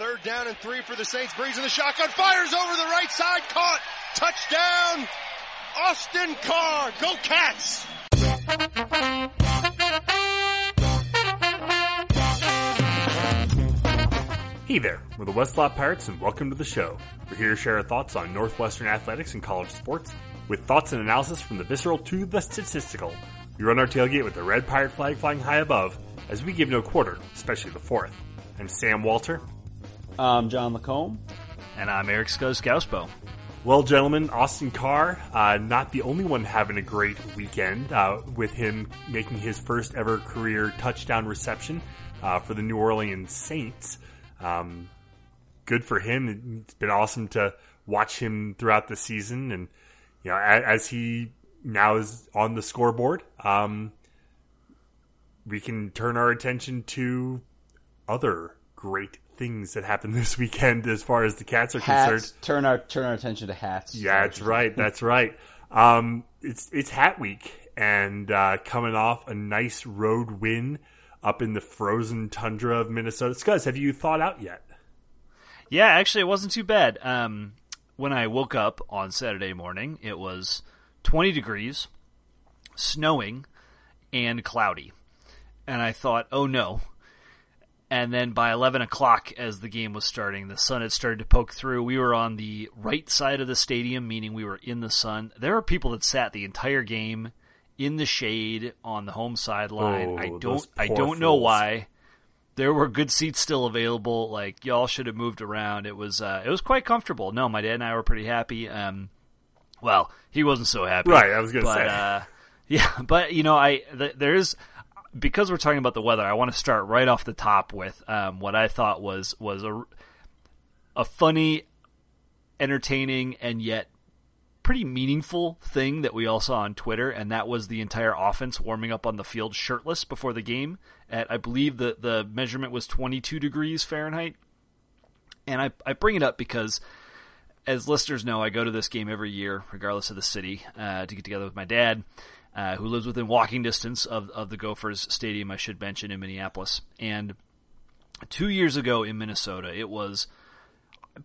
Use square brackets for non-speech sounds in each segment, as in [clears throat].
Third down and three for the Saints. Brings in the shotgun, fires over the right side, caught. Touchdown, Austin Carr. Go Cats! Hey there, we're the Westlaw Pirates and welcome to the show. We're here to share our thoughts on Northwestern athletics and college sports with thoughts and analysis from the visceral to the statistical. We run our tailgate with the red pirate flag flying high above as we give no quarter, especially the fourth. I'm Sam Walter. I'm John Lacombe. And I'm Eric Skoskauspo. Well, gentlemen, Austin Carr, uh, not the only one having a great weekend, uh, with him making his first ever career touchdown reception uh, for the New Orleans Saints. Um, good for him. It's been awesome to watch him throughout the season, and you know, as, as he now is on the scoreboard, um, we can turn our attention to other great things that happened [laughs] this weekend as far as the cats are hats, concerned. Turn our turn our attention to hats. Yeah, that's right. [laughs] That's right. Um, it's it's Hat Week, and uh, coming off a nice road win up in the frozen tundra of Minnesota. Scuzz, have you thought out yet? Yeah, actually, it wasn't too bad. Um, when I woke up on Saturday morning, it was 20 degrees, snowing, and cloudy. And I thought, oh no. And then by 11 o'clock, as the game was starting, the sun had started to poke through. We were on the right side of the stadium, meaning we were in the sun. There were people that sat the entire game in the shade on the home sideline. Oh, I don't I don't know why. There were good seats still available. Like y'all should have moved around. It was uh, it was quite comfortable. No, my dad and I were pretty happy. Um, well, he wasn't so happy. Right, I was gonna but, say. Uh, [laughs] yeah, but you know, I th- there's because we're talking about the weather. I want to start right off the top with um, what I thought was was a a funny, entertaining, and yet pretty meaningful thing that we all saw on Twitter, and that was the entire offense warming up on the field shirtless before the game. At I believe the the measurement was 22 degrees Fahrenheit, and I I bring it up because. As listeners know, I go to this game every year, regardless of the city, uh, to get together with my dad, uh, who lives within walking distance of, of the Gophers Stadium, I should mention, in Minneapolis. And two years ago in Minnesota, it was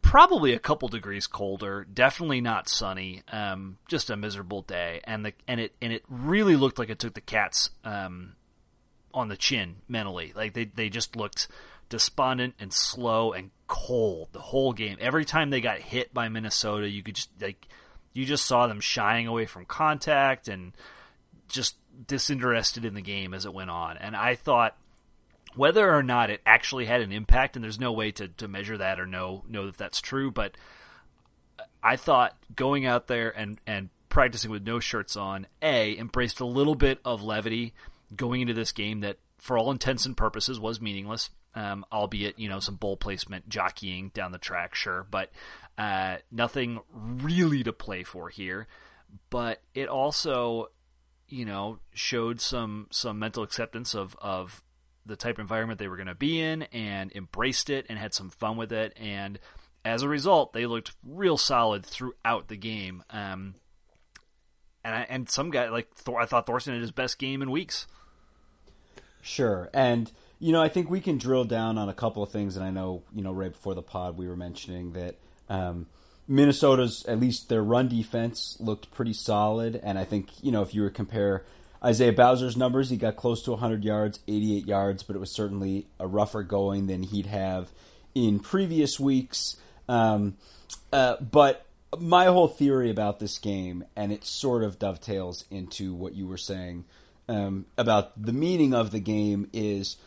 probably a couple degrees colder, definitely not sunny, um, just a miserable day, and the and it and it really looked like it took the Cats um, on the chin mentally. Like they they just looked despondent and slow and cold the whole game. Every time they got hit by Minnesota, you could just like you just saw them shying away from contact and just disinterested in the game as it went on. And I thought whether or not it actually had an impact, and there's no way to, to measure that or know know that that's true, but I thought going out there and, and practicing with no shirts on, A, embraced a little bit of levity going into this game that, for all intents and purposes, was meaningless. Um, albeit, you know, some bowl placement jockeying down the track, sure, but uh, nothing really to play for here. But it also, you know, showed some some mental acceptance of of the type of environment they were going to be in and embraced it and had some fun with it. And as a result, they looked real solid throughout the game. Um, and I, and some guy like Thor, I thought Thorson had his best game in weeks. Sure, and you know I think we can drill down on a couple of things, and I know you know right before the pod we were mentioning that. Um, Minnesota's at least their run defense looked pretty solid, and I think you know if you were to compare Isaiah Bowser's numbers, he got close to 100 yards, 88 yards, but it was certainly a rougher going than he'd have in previous weeks. Um, uh, but my whole theory about this game, and it sort of dovetails into what you were saying um, about the meaning of the game, is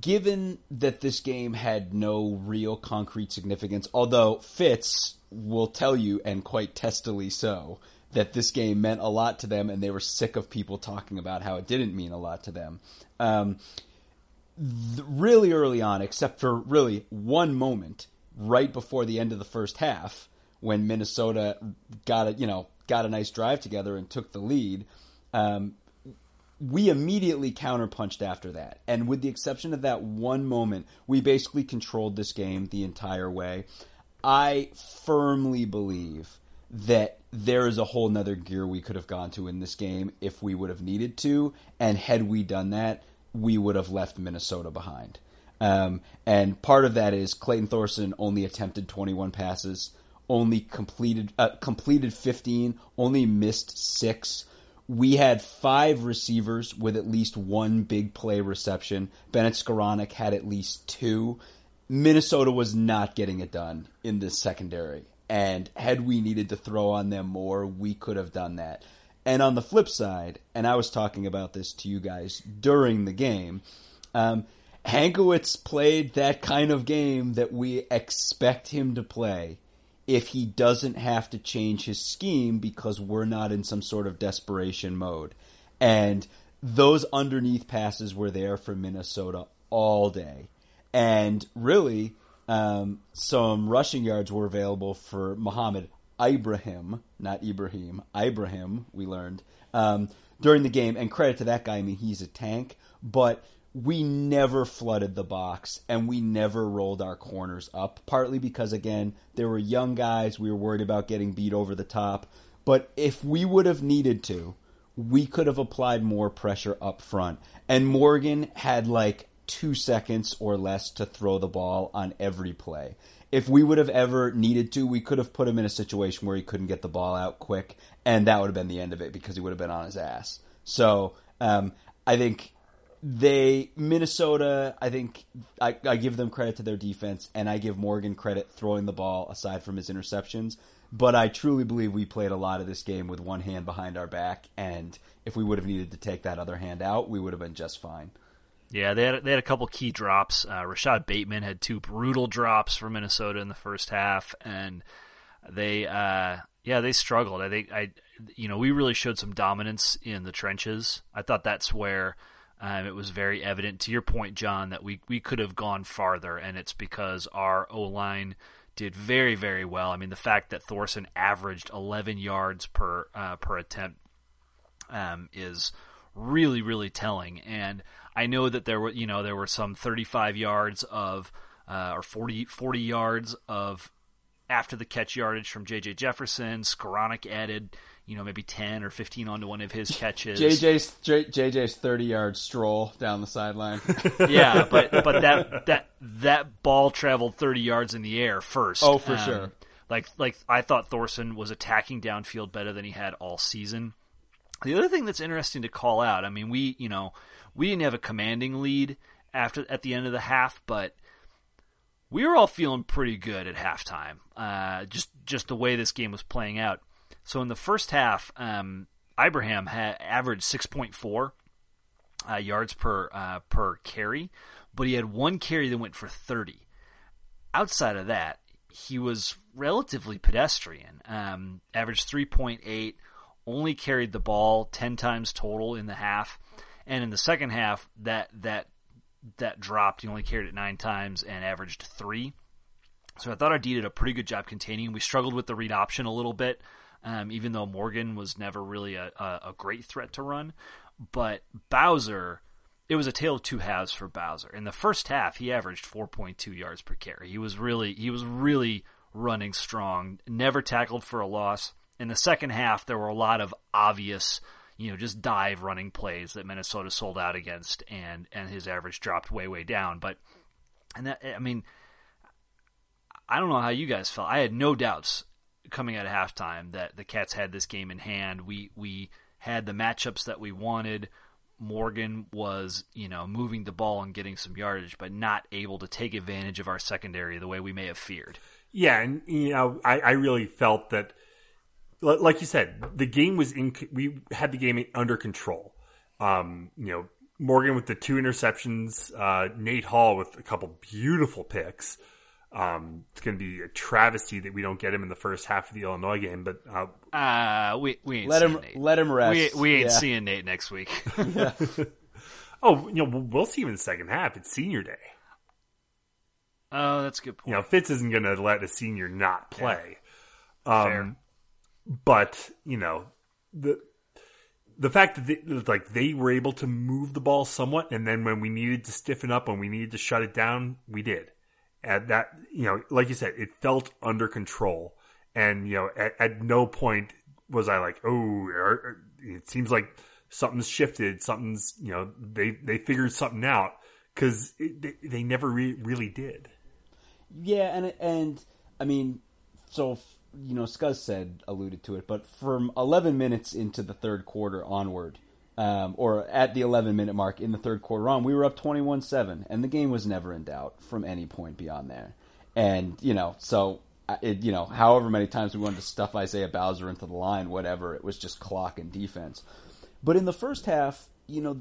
given that this game had no real concrete significance, although Fitz will tell you, and quite testily so, that this game meant a lot to them, and they were sick of people talking about how it didn't mean a lot to them. Um, th- really early on, except for really one moment right before the end of the first half, when Minnesota got a you know got a nice drive together and took the lead. Um, we immediately counterpunched after that, and with the exception of that one moment, we basically controlled this game the entire way. I firmly believe that there is a whole nother gear we could have gone to in this game if we would have needed to, and had we done that, we would have left Minnesota behind. Um, and part of that is Clayton Thorson only attempted 21 passes, only completed uh, completed 15, only missed six. We had five receivers with at least one big play reception. Bennett Skowronek had at least two. Minnesota was not getting it done in this secondary. And had we needed to throw on them more, we could have done that. And on the flip side, and I was talking about this to you guys during the game, um, Hankwitz played that kind of game that we expect him to play if he doesn't have to change his scheme because we're not in some sort of desperation mode. And those underneath passes were there for Minnesota all day. And really, um, some rushing yards were available for Mohamed Ibrahim, not Ibrahim, Ibrahim, we learned, um, during the game. And credit to that guy, I mean, he's a tank, but we never flooded the box and we never rolled our corners up, partly because, again, there were young guys. We were worried about getting beat over the top. But if we would have needed to, we could have applied more pressure up front. And Morgan had like two seconds or less to throw the ball on every play if we would have ever needed to, we could have put him in a situation where he couldn't get the ball out quick, and that would have been the end of it because he would have been on his ass. So um, I think they Minnesota. I think I, I give them credit to their defense, and I give Morgan credit throwing the ball aside from his interceptions. But I truly believe we played a lot of this game with one hand behind our back, and if we would have needed to take that other hand out, we would have been just fine. Yeah, they had they had a couple key drops. Uh, Rashod Bateman had two brutal drops for Minnesota in the first half, and they uh, yeah they struggled. I think I you know we really showed some dominance in the trenches. I thought that's where um, it was very evident. To your point, John, that we we could have gone farther, and it's because our O line did very very well. I mean, the fact that Thorson averaged 11 yards per uh, per attempt um, is really really telling and I know that there were, you know, there were some 35 yards of, uh, or 40, 40 yards of after the catch yardage from J.J. Jefferson. Skowronek added, you know, maybe 10 or 15 onto one of his catches. JJ's JJ's 30 yard stroll down the sideline. [laughs] yeah, but but that that that ball traveled 30 yards in the air first. Oh, for um, sure. Like like I thought Thorson was attacking downfield better than he had all season. The other thing that's interesting to call out, I mean, we, you know, we didn't have a commanding lead after at the end of the half, but we were all feeling pretty good at halftime. Uh, just just the way this game was playing out. So in the first half, um, Ibrahim had averaged six point four uh, yards per uh, per carry, but he had one carry that went for thirty. Outside of that, he was relatively pedestrian. Um, averaged three point eight, only carried the ball ten times total in the half. And in the second half, that that that dropped. He only carried it nine times and averaged three. So I thought our D did a pretty good job containing. We struggled with the read option a little bit, um, even though Morgan was never really a, a, a, great threat to run. But Bowser, it was a tale of two halves for Bowser. In the first half, he averaged 4.2 yards per carry. He was really he was really running strong. Never tackled for a loss. In the second half, there were a lot of obvious you know, just dive running plays that Minnesota sold out against, and and his average dropped way way down. But and that I mean, I don't know how you guys felt. I had no doubts coming out of halftime that the Cats had this game in hand. We we had the matchups that we wanted. Morgan was, you know, moving the ball and getting some yardage, but not able to take advantage of our secondary the way we may have feared. Yeah, and you know, I, I really felt that like you said, the game was in. We had the game under control. Um, you know, Morgan with the two interceptions, uh, Nate Hall with a couple beautiful picks. Um, it's going to be a travesty that we don't get him in the first half of the Illinois game. But uh, uh we we let him Nate. let him rest. We, we ain't yeah. seeing Nate next week. [laughs] [laughs] oh, you know, we'll see him in the second half. It's senior day. Oh, that's a good point. You know, Fitz isn't going to let a senior not play. Yeah. Um, Fair but you know the the fact that they, like they were able to move the ball somewhat, and then when we needed to stiffen up, when we needed to shut it down, we did. At that, you know, like you said, it felt under control, and you know, at, at no point was I like, oh, it seems like something's shifted, something's, you know, they they figured something out. because they, they never re- really did. Yeah, and and I mean, so you know, Scuzz said alluded to it, but from 11 minutes into the third quarter onward, um, or at the 11 minute mark in the third quarter on, we were up 21 7, and the game was never in doubt from any point beyond there. And, you know, so, it, you know, however many times we wanted to stuff Isaiah Bowser into the line, whatever, it was just clock and defense. But in the first half, you know,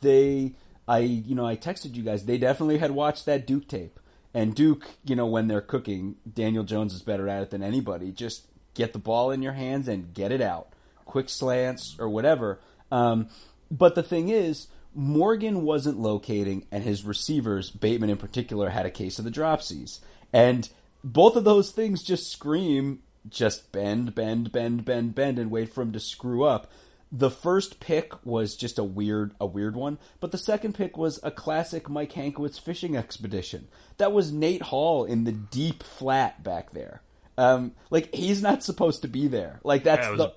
they, I, you know, I texted you guys, they definitely had watched that Duke tape. And Duke, you know, when they're cooking, Daniel Jones is better at it than anybody. Just get the ball in your hands and get it out. Quick slants or whatever. Um, but the thing is, Morgan wasn't locating, and his receivers, Bateman in particular, had a case of the dropsies. And both of those things just scream just bend, bend, bend, bend, bend, and wait for him to screw up the first pick was just a weird a weird one, but the second pick was a classic Mike Hankwitz fishing expedition. That was Nate Hall in the deep flat back there. Um, like he's not supposed to be there. Like that's That was- the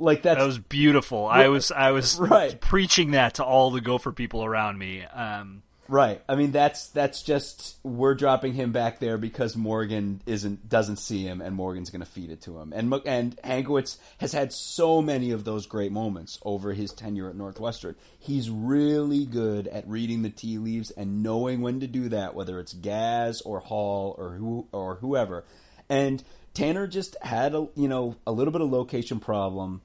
like that's That was beautiful. I was I was [laughs] Right. preaching that to all the Gopher people around me. Um, Right. I mean, that's that's just we're dropping him back there because Morgan isn't doesn't see him, and Morgan's going to feed it to him. And and Hankwitz has had so many of those great moments over his tenure at Northwestern. He's really good at reading the tea leaves and knowing when to do that, whether it's Gaz or Hall or who or whoever. And Tanner just had a you know a little bit of location problem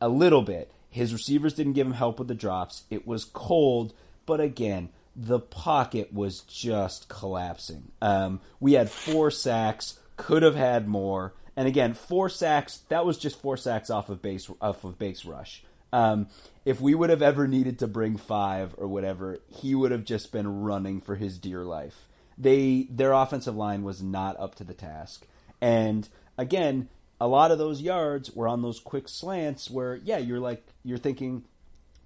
a little bit. His receivers didn't give him help with the drops. It was cold, but again, the pocket was just collapsing. Um, we had four sacks, could have had more, and again, four sacks. That was just four sacks off of base off of base rush. Um, if we would have ever needed to bring five or whatever, he would have just been running for his dear life. They their offensive line was not up to the task, and again, a lot of those yards were on those quick slants where, yeah, you're like you're thinking,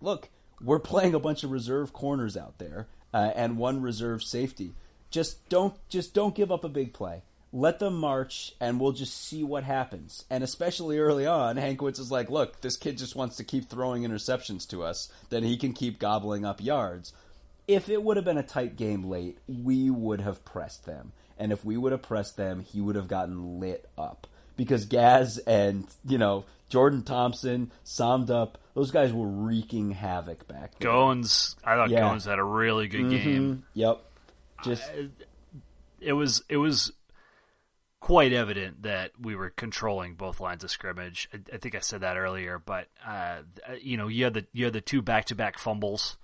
look, we're playing a bunch of reserve corners out there uh, and one reserve safety. Just don't just don't give up a big play. Let them march, and we'll just see what happens. And especially early on, [laughs] Hankwitz is like, "Look, this kid just wants to keep throwing interceptions to us. Then he can keep gobbling up yards." If it would have been a tight game late, we would have pressed them. And if we would have pressed them, he would have gotten lit up. Because Gaz and, you know, Jordan Thompson, Samdup, those guys were wreaking havoc back there. Goins, I thought Yeah. Goins had a really good game. Mhm. Yep. Just It was it was quite evident that we were controlling both lines of scrimmage. I, I think I said that earlier, but uh, you know, you had the you had the two back to back fumbles.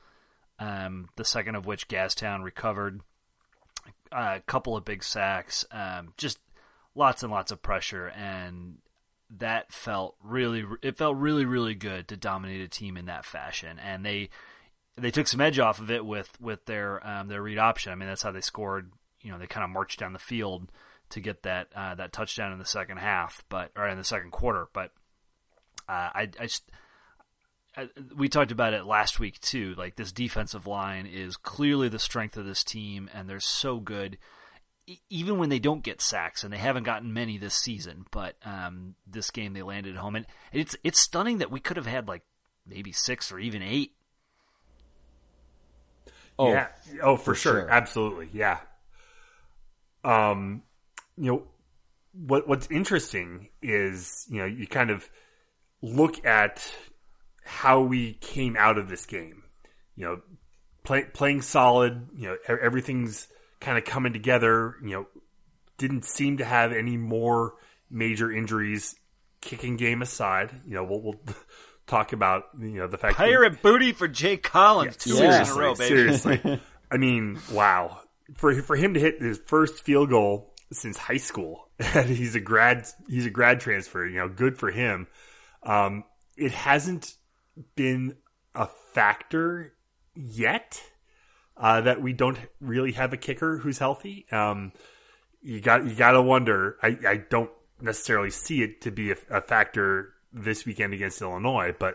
Um, the second of which Gastown recovered. a couple of big sacks. Um, just lots and lots of pressure, and that felt really. It felt really really good to dominate a team in that fashion, and they they took some edge off of it with with their um, their read option. I mean, that's how they scored. You know, they kind of marched down the field to get that uh, that touchdown in the second half, but or in the second quarter. But uh, I, I just I, we talked about it last week too. Like this defensive line is clearly the strength of this team, and they're so good. E- Even when they don't get sacks, and they haven't gotten many this season, but um, this game they landed at home, and it's it's stunning that we could have had like maybe six or even eight oh yeah. Oh, for, for sure. sure. Absolutely. Yeah. Um, you know, what what's interesting is, you know, you kind of look at how we came out of this game. You know, play, playing solid, you know, e- everything's kind of coming together, you know, didn't seem to have any more major injuries kicking game aside. You know, we'll, we'll [laughs] talk about, you know, the fact that pirate booty for Jay Collins two Yeah. weeks in a row, baby. Seriously. [laughs] I mean, wow. For for him to hit his first field goal since high school, [laughs] and he's a grad he's a grad transfer, you know, good for him. Um, it hasn't been a factor yet uh, that we don't really have a kicker who's healthy. Um, you got you got to wonder. I, I don't necessarily see it to be a, a factor this weekend against Illinois, but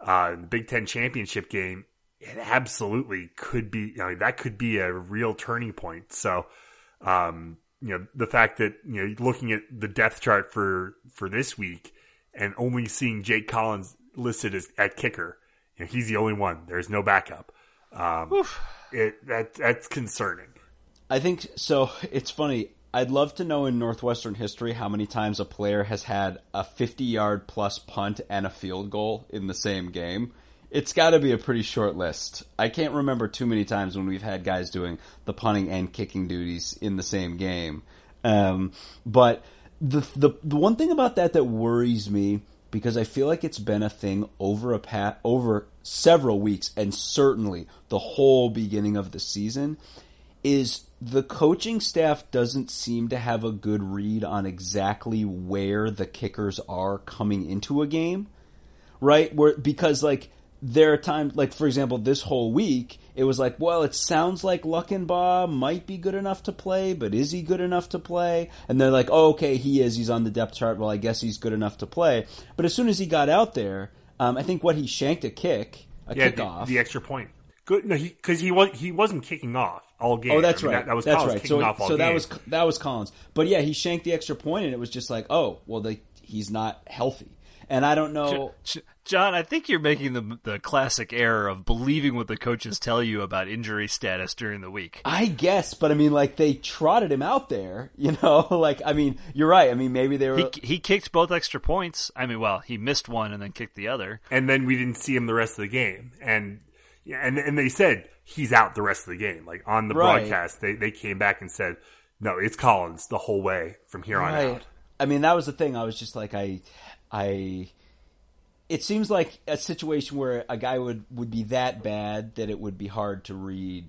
uh, the Big Ten championship game, it absolutely could be. You know, that could be a real turning point. So, um, you know, the fact that you know, looking at the depth chart for for this week and only seeing Jake Collins listed as at kicker, you know, he's the only one. There's no backup. Um, it that that's concerning. I think so. It's funny. I'd love to know in Northwestern history how many times a player has had a 50 yard plus punt and a field goal in the same game. It's got to be a pretty short list. I can't remember too many times when we've had guys doing the punting and kicking duties in the same game. Um, but the, the the one thing about that that worries me because I feel like it's been a thing over a pat over several weeks and certainly the whole beginning of the season is the coaching staff doesn't seem to have a good read on exactly where the kickers are coming into a game. Right? Where because like there are times like for example this whole week it was like well it sounds like Luckenbaugh might be good enough to play but is he good enough to play and they're like oh okay he is he's on the depth chart well I guess he's good enough to play but as soon as he got out there um, I think what he shanked a kick a Yeah, kickoff the, the extra point. Good, no, because he, was he wasn't kicking off all game. Oh, that's I mean, right. That, that was that's Collins right. kicking So, off all so that was that was Collins. But yeah, he shanked the extra point, and it was just like, oh, well, the, he's not healthy. And I don't know. John, I think you're making the the classic error of believing what the coaches tell you about injury status during the week. I guess, but I mean, like they trotted him out there, [laughs] you know. Like, I mean, you're right. I mean, maybe they were. He he kicked both extra points. I mean, well, he missed one and then kicked the other. and then we didn't see him the rest of the game. And yeah, and and they said he's out the rest of the game. Like on the Right. broadcast, they they came back and said, no, it's Collins the whole way from here on Right. out. I mean, that was the thing. I was just like, I, I. It seems like a situation where a guy would would be that bad that it would be hard to read.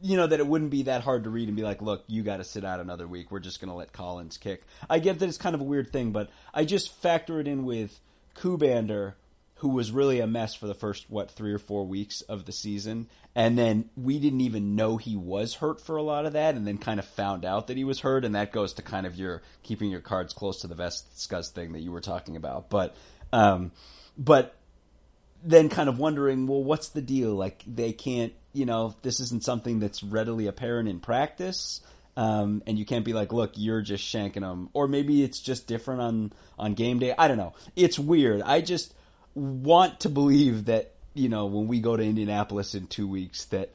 You know that it wouldn't be that hard to read and be like, look, you got to sit out another week. We're just going to let Collins kick. I get that it's kind of a weird thing, but I just factor it in with Kuhbander, who was really a mess for the first what three or four weeks of the season, and then we didn't even know he was hurt for a lot of that, and then kind of found out that he was hurt, and that goes to kind of your keeping your cards close to the vest scuzz thing that you were talking about, but um, but then kind of wondering, well, what's the deal? Like they can't, you know, this isn't something that's readily apparent in practice. Um, and you can't be like, look, you're just shanking them, or maybe it's just different on on game day. I don't know. It's weird. I just want to believe that you know when we go to Indianapolis in two weeks that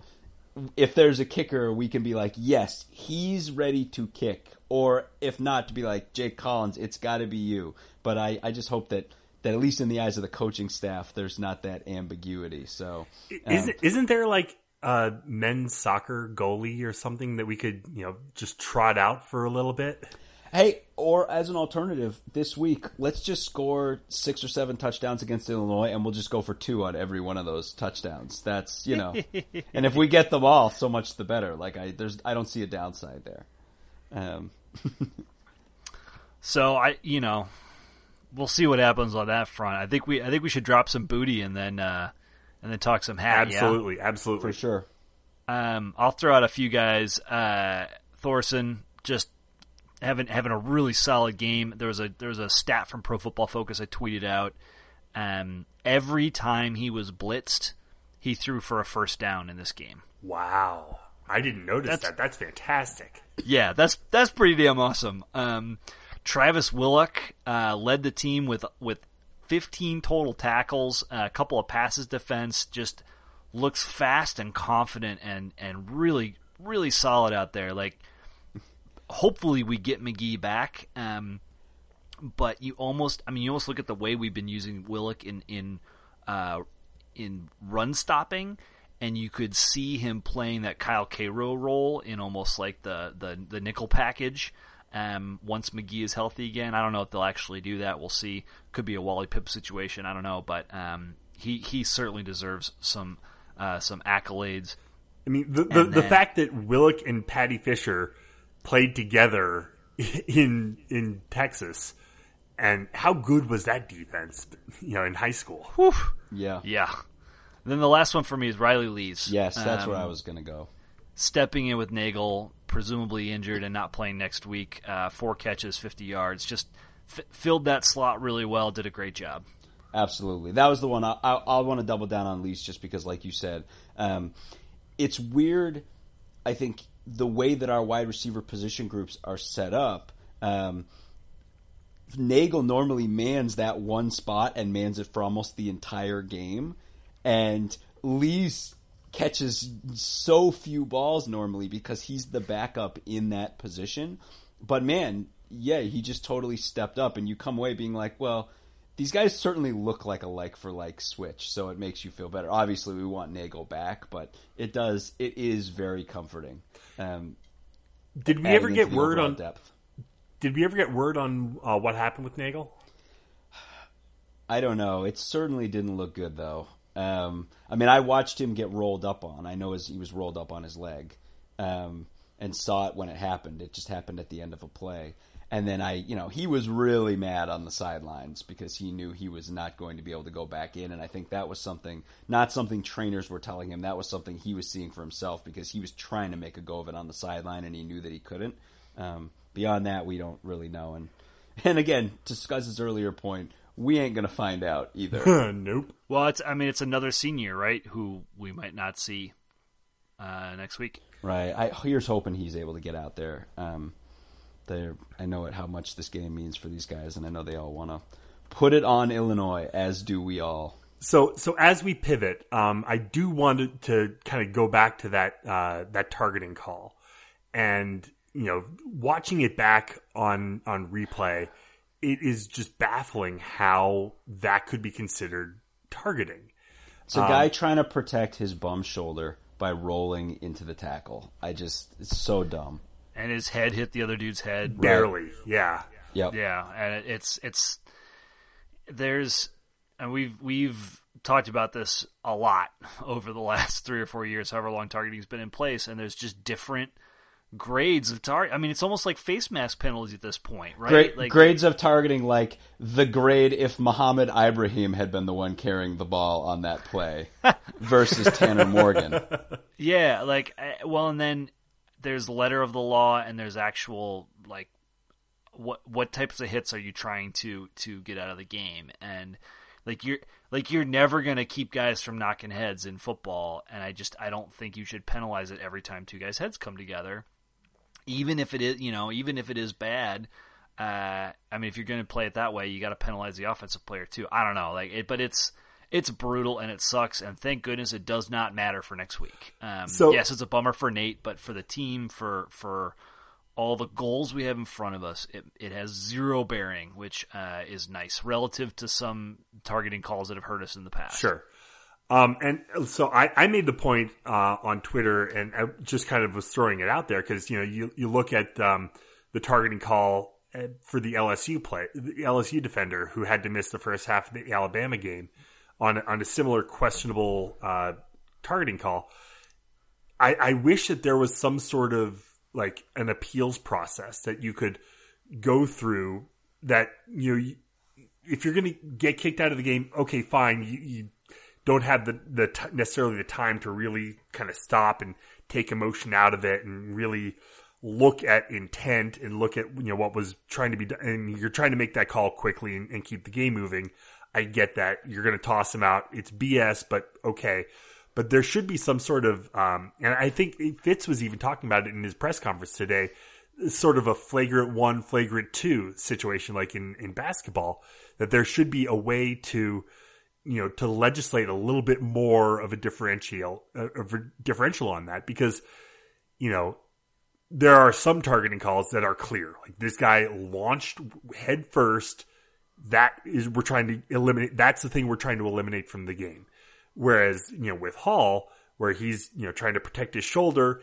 if there's a kicker, we can be like, yes, he's ready to kick, or if not, to be like Jake Collins, it's got to be you. But I I just hope that that at least in the eyes of the coaching staff, there's not that ambiguity. So um, Isn't isn't there like a men's soccer goalie or something that we could you know just trot out for a little bit? Hey, or as an alternative, this week, let's just score six or seven touchdowns against Illinois, and we'll just go for two on every one of those touchdowns. That's you know, [laughs] and if we get them all, so much the better. Like I, there's, I don't see a downside there. Um, So I, you know, we'll see what happens on that front. I think we I think we should drop some booty and then uh, and then talk some hat. yeah? Absolutely, absolutely. for sure. Um, I'll throw out a few guys. Uh, Thorson just having having a really solid game. There was a there was a stat from Pro Football Focus I tweeted out. Um, every time he was blitzed, he threw for a first down in this game. Wow, I didn't notice That's- that. That's fantastic. Yeah, that's that's pretty damn awesome. Um, Travis Whillock uh, led the team with with 15 total tackles, a couple of passes defense. Just looks fast and confident and and really really solid out there. Like, hopefully we get McGee back. Um, but you almost, I mean, you almost look at the way we've been using Whillock in in uh, in run stopping, and you could see him playing that Kyle Queiro role in almost like the the, the nickel package. Um, once McGee is healthy again, I don't know if they'll actually do that. We'll see. Could be a Wally Pipp situation. I don't know, but um, he he certainly deserves some uh, some accolades. I mean, the the, And the fact that Whillock and Paddy Fisher played together [laughs] in in Texas, and how good was that defense? You know, in high school. Yeah. Yeah. then the last one for me is Riley Lees. Yes, that's where Um, I was going to go. stepping in with Nagel, presumably injured and not playing next week. Uh, four catches, 50 yards. Just f- filled that slot really well. Did a great job. Absolutely, that was the one I, I, I want to double down on Lees just because, like you said, um, it's weird. I think the way that our wide receiver position groups are set up. Um, Nagel normally mans that one spot and mans it for almost the entire game, and Lee's catches so few balls normally because he's the backup in that position. But man, yeah, he just totally stepped up, and you come away being like, well, these guys certainly look like a like for like switch, so it makes you feel better. Obviously, we want Nagel back, but it does. It is very comforting. Um, Did we ever get word on? depth? Did we ever get word on uh, what happened with Nagel? I don't know. It certainly didn't look good though. Um, I mean, I watched him get rolled up on. I know his, he was rolled up on his leg, um, and saw it when it happened. It just happened at the end of a play. And then I, you know, he was really mad on the sidelines because he knew he was not going to be able to go back in. And I think that was something, not something trainers were telling him. That was something he was seeing for himself because he was trying to make a go of it on the sideline and he knew that he couldn't. Um, beyond that, we don't really know. And [laughs] and again, to Scuzz's earlier point, we ain't gonna find out either. [laughs] nope. Well, it's I mean it's another senior, right? Who we might not see uh, next week. right? I here's hoping he's able to get out there. Um, I know it how much this game means for these guys, and I know they all want to put it on Illinois, as do we all. So, so as we pivot, um, I do want to, to kind of go back to that uh, that targeting call, and you know, watching it back on on replay, it is just baffling how that could be considered targeting. It's a guy trying to protect his bum shoulder by rolling into the tackle. I just it's so dumb. And his head hit the other dude's head. Barely, yeah. Yeah. Yeah, and it's it's there's and we've we've talked about this a lot [laughs] over the last three or four years, however long targeting's been in place, and there's just different grades of target. I mean, it's almost like face mask penalties at this point, right? Great like grades of targeting, like the grade if Mohamed Ibrahim had been the one carrying the ball on that play [laughs] versus Tanner Morgan. [laughs] Yeah, like uh, well, and then there's letter of the law, and there's actual like what what types of hits are you trying to to get out of the game, and like you're like you're never gonna keep guys from knocking heads in football, and I just I don't think you should penalize it every time two guys' heads come together, even if it is you know even if it is bad. Uh, I mean, if you're going to play it that way, you got to penalize the offensive player too. I don't know, like, it, but it's it's brutal and it sucks. And thank goodness it does not matter for next week. Um, So- yes, it's a bummer for Nate, but for the team, for for all the goals we have in front of us, it, it has zero bearing, which uh, is nice relative to some targeting calls that have hurt us in the past. Sure. Um, and so I, I made the point uh, on Twitter, and I just kind of was throwing it out there because you know you you look at um, the targeting call uh, for the LSU play, the LSU defender who had to miss the first half of the Alabama game on on a similar questionable uh, targeting call. I, I wish that there was some sort of like an appeals process that you could go through that you know if you're going to get kicked out of the game, okay, fine. You, you don't have the, the t- necessarily the time to really kind of stop and take emotion out of it and really look at intent and look at you know what was trying to be done. And you're trying to make that call quickly and, and keep the game moving. I get that you're going to toss him out. It's BS, but okay. But there should be some sort of, um, and I think Fitz was even talking about it in his press conference today sort of a flagrant one, flagrant two situation, like in, in basketball, that there should be a way to, you know, to legislate a little bit more of a differential, uh, of a differential on that because, you know, there are some targeting calls that are clear. Like this guy launched head first. That is, we're trying to eliminate. That's the thing we're trying to eliminate from the game. Whereas, you know, with Hall, where he's, you know, trying to protect his shoulder,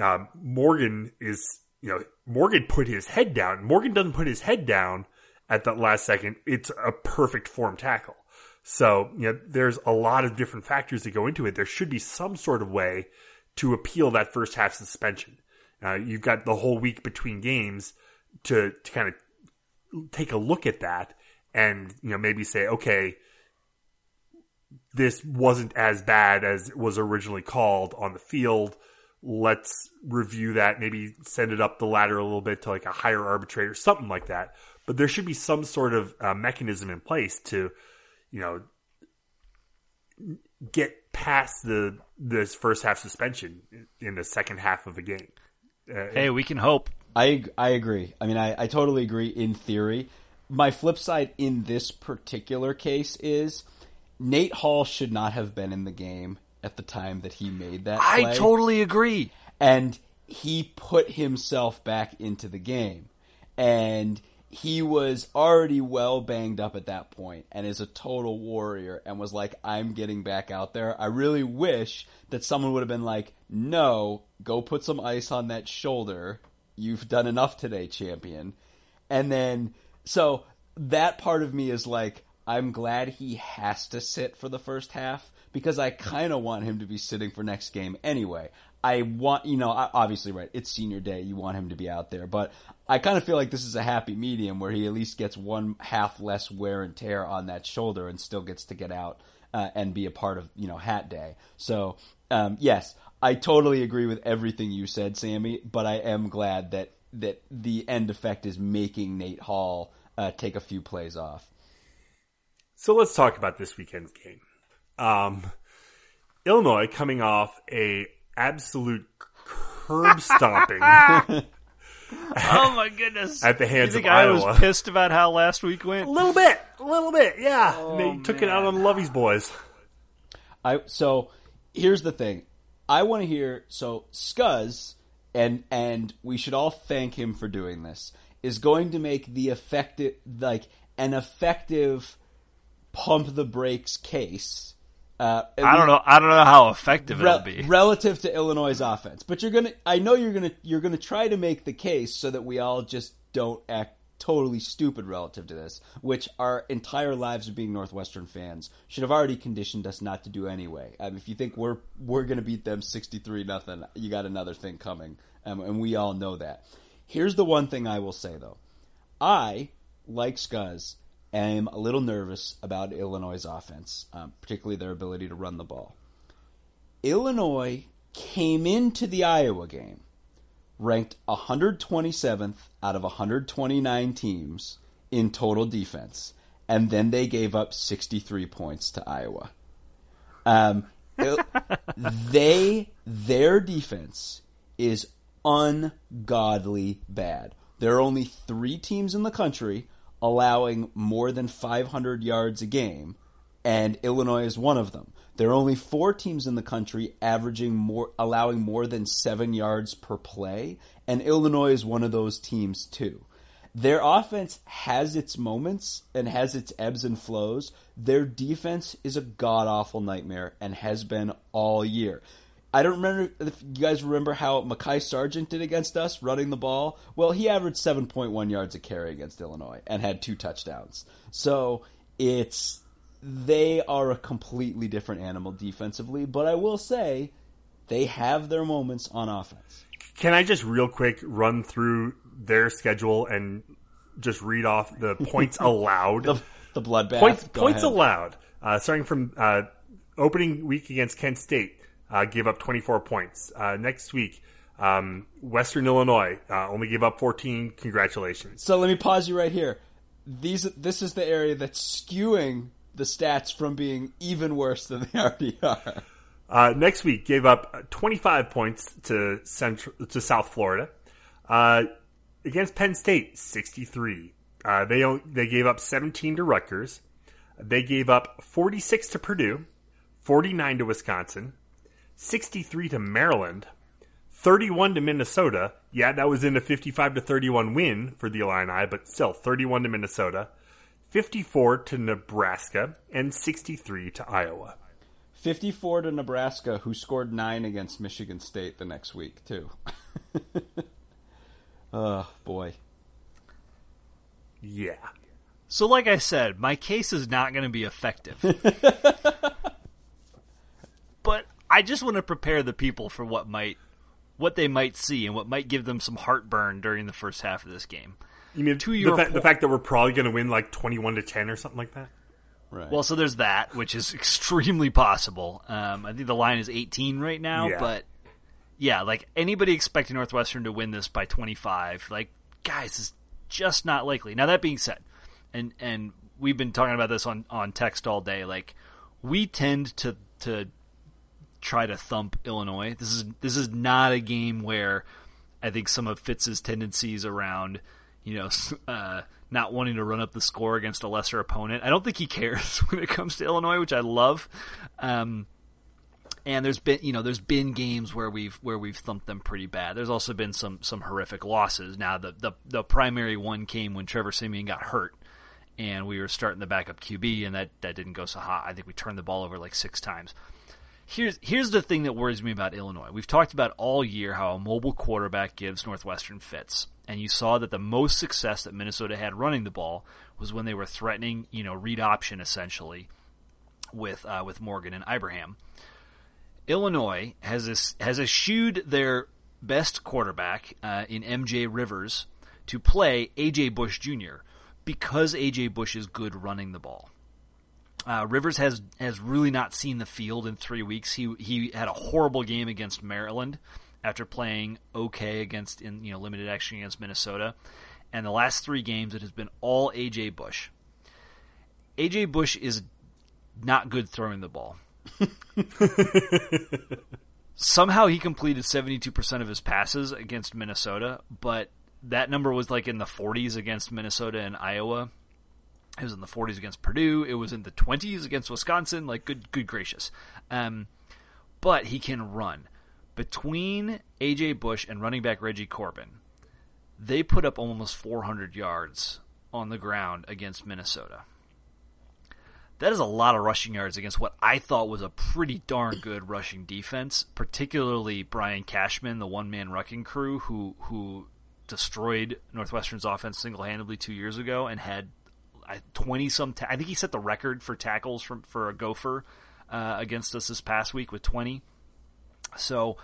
um, Morgan is, you know, Morgan put his head down. Morgan doesn't put his head down at that last second. It's a perfect form tackle. So, you know, there's a lot of different factors that go into it. There should be some sort of way to appeal that first half suspension. Uh, you've got the whole week between games to, to kind of take a look at that and, you know, maybe say, okay, this wasn't as bad as it was originally called on the field. Let's review that, maybe send it up the ladder a little bit to like a higher arbitrator, something like that. But there should be some sort of uh, mechanism in place to, you know, get past the this first half suspension in the second half of a game. Uh, Hey, we can hope. I I agree. I mean, I, I totally agree in theory. My flip side in this particular case is Nate Hall should not have been in the game at the time that he made that. I play. totally agree. and he put himself back into the game and he was already well banged up at that point and is a total warrior and was like i'm getting back out there i really wish that someone would have been like no go put some ice on that shoulder you've done enough today champion and then so that part of me is like i'm glad he has to sit for the first half because I kind of want him to be sitting for next game anyway. I want, you know, obviously, right, it's senior day. You want him to be out there. But I kind of feel like this is a happy medium where he at least gets one half less wear and tear on that shoulder and still gets to get out uh, and be a part of, you know, hat day. So, um, yes, I totally agree with everything you said, Sammy, but I am glad that, that the end effect is making Nate Hall uh, take a few plays off. So let's talk about this weekend's game. Um, Illinois coming off a absolute curb stomping [laughs] oh my goodness! at the hands you think of I Iowa. was pissed about how last week went? A little bit, a little bit, yeah. Oh, they took it out on the Lovie's boys. I so here's the thing. I want to hear so Scuzz and and we should all thank him for doing this. Is going to make the effective like an effective pump the brakes case. Uh, I don't know. I don't know how effective Re- it'll be. relative to Illinois' offense. But you're gonna, I know you're gonna, you're gonna try to make the case so that we all just don't act totally stupid relative to this, which our entire lives of being Northwestern fans should have already conditioned us not to do anyway. Um, if you think we're we're gonna beat them sixty three nothing, you got another thing coming, um, and we all know that. Here's the one thing I will say though, I like Scuzz am a little nervous about Illinois' offense, um, particularly their ability to run the ball. Illinois came into the Iowa game ranked 127th out of 129 teams in total defense, and then they gave up 63 points to Iowa. Um, it- [laughs] they their defense is ungodly bad. There are only three teams in the country allowing more than 500 yards a game, and Illinois is one of them. There are only four teams in the country averaging more, allowing more than seven yards per play, and Illinois is one of those teams too. Their offense has its moments and has its ebbs and flows. Their defense is a god awful nightmare and has been all year. I don't remember if you guys remember how Mekhi Sargent did against us running the ball. Well, he averaged 7.1 yards a carry against Illinois and had two touchdowns. So it's they are a completely different animal defensively, but I will say they have their moments on offense. Can I just real quick run through their schedule and just read off the [laughs] points allowed? The, the bloodbath. points points allowed. Uh, starting from uh, opening week against Kent State, uh, gave up 24 points. Uh, next week, um, Western Illinois uh, only gave up 14. Congratulations. So let me pause you right here. These this is the area that's skewing the stats from being even worse than they [laughs] already are. Uh, next week, gave up 25 points to Central to South Florida. Uh, against Penn State, 63. Uh, they they gave up 17 to Rutgers. They gave up 46 to Purdue, 49 to Wisconsin, 63 to Maryland, 31 to Minnesota. Yeah, that was in a 55 to 31 win for the Illini, but still 31 to Minnesota, 54 to Nebraska, and 63 to Iowa. 54 to Nebraska, who scored nine against Michigan State the next week, too. [laughs] oh, boy. Yeah. So, like I said, my case is not going to be effective. [laughs] but I just want to prepare the people for what might, what they might see, and what might give them some heartburn during the first half of this game. You mean To the, fa- po- the fact that we're probably going to win like 21 to 10 or something like that? Right. Well, so there's that, which is [laughs] extremely possible. Um, I think the line is 18 right now, Yeah. but yeah, like anybody expecting Northwestern to win this by 25, like guys, is just not likely. Now that being said, and and we've been talking about this on on text all day, like we tend to to try to thump Illinois. This is this is not a game where I think some of Fitz's tendencies around, you know, uh, not wanting to run up the score against a lesser opponent. I don't think he cares [laughs] when it comes to Illinois, which I love. Um, and there's been you know there's been games where we've where we've thumped them pretty bad. There's also been some some horrific losses. Now the the, the primary one came when Trevor Siemian got hurt, and we were starting the backup QB, and that that didn't go so hot. I think we turned the ball over like six times. Here's here's the thing that worries me about Illinois. We've talked about all year how a mobile quarterback gives Northwestern fits, and you saw that the most success that Minnesota had running the ball was when they were threatening, you know, read option essentially with uh, with Morgan and Ibrahim. Illinois has a, has eschewed their best quarterback uh, in MJ Rivers to play AJ Bush Jr. because AJ Bush is good running the ball. Uh, Rivers has has really not seen the field in three weeks. He he had a horrible game against Maryland after playing okay against in you know limited action against Minnesota, and the last three games it has been all AJ Bush. AJ Bush is not good throwing the ball. [laughs] Somehow he completed 72% of his passes against Minnesota, but that number was like in the 40s against Minnesota and Iowa. It was in the 40s against Purdue. It was in the 20s against Wisconsin. Like good, good gracious. Um, but he can run. Between AJ Bush and running back Reggie Corbin, they put up almost 400 yards on the ground against Minnesota. That is a lot of rushing yards against what I thought was a pretty darn good rushing defense, particularly Brian Cashman, the one man rucking crew who who destroyed Northwestern's offense single handedly two years ago and had twenty some. Ta- I think he set the record for tackles from for a Gopher uh, against us this past week with twenty. So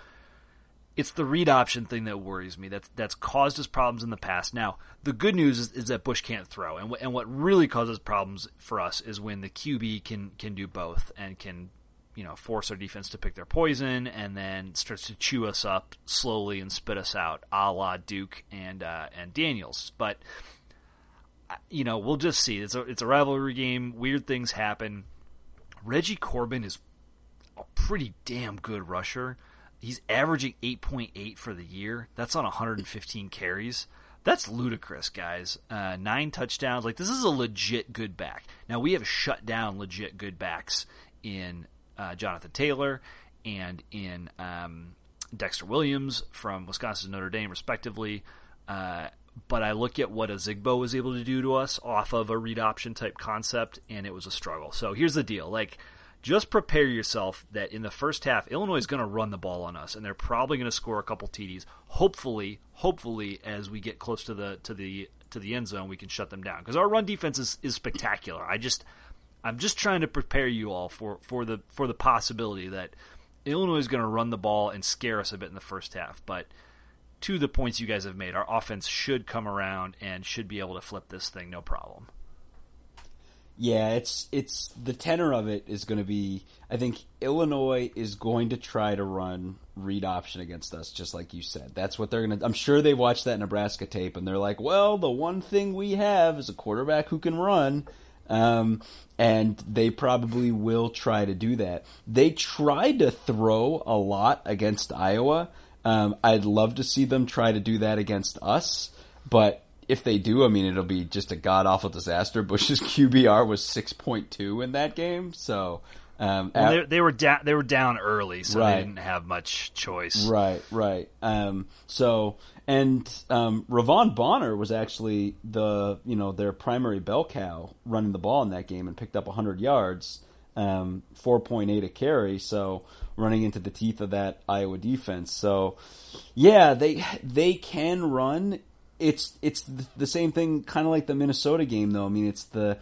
it's the read option thing that worries me. That's that's caused us problems in the past. Now, the good news is, is that Bush can't throw, and w- and what really causes problems for us is when the QB can can do both and can you know force our defense to pick their poison and then starts to chew us up slowly and spit us out, a la Duke and uh, and Daniels. But you know we'll just see. It's a it's a rivalry game. Weird things happen. Reggie Corbin is pretty damn good rusher he's averaging 8.8 for the year. That's on 115 carries. That's ludicrous, guys. Uh, nine touchdowns. Like this is a legit good back. Now we have shut down legit good backs in uh, Jonathan Taylor and in um, Dexter Williams from Wisconsin Notre Dame, respectively. Uh, but I look at what Ozigbo was able to do to us off of a read option type concept, and it was a struggle. So here's the deal: like just prepare yourself that in the first half, Illinois is going to run the ball on us, and they're probably going to score a couple TDs. Hopefully, hopefully, as we get close to the to the to the end zone, we can shut them down because our run defense is, is spectacular. I just I'm just trying to prepare you all for, for the for the possibility that Illinois is going to run the ball and scare us a bit in the first half, but to the points you guys have made, our offense should come around and should be able to flip this thing no problem. Yeah, it's it's the tenor of it is going to be. I think Illinois is going to try to run read option against us, just like you said. That's what they're going to. I'm sure they watched that Nebraska tape and they're like, "Well, the one thing we have is a quarterback who can run." Um, and they probably will try to do that. They tried to throw a lot against Iowa. Um, I'd love to see them try to do that against us, but if they do, I mean, it'll be just a god awful disaster. [laughs] Bush's QBR was six point two in that game, so um, well, they, they, were down. They were down early, so right. they didn't have much choice. Right, right. Um, so and um, Ra'Von Bonner was actually the you know their primary bell cow running the ball in that game and picked up hundred yards, um, four point eight a carry. So running into the teeth of that Iowa defense. So yeah, they they can run it's it's the same thing, kind of like the Minnesota game, though. I mean, it's the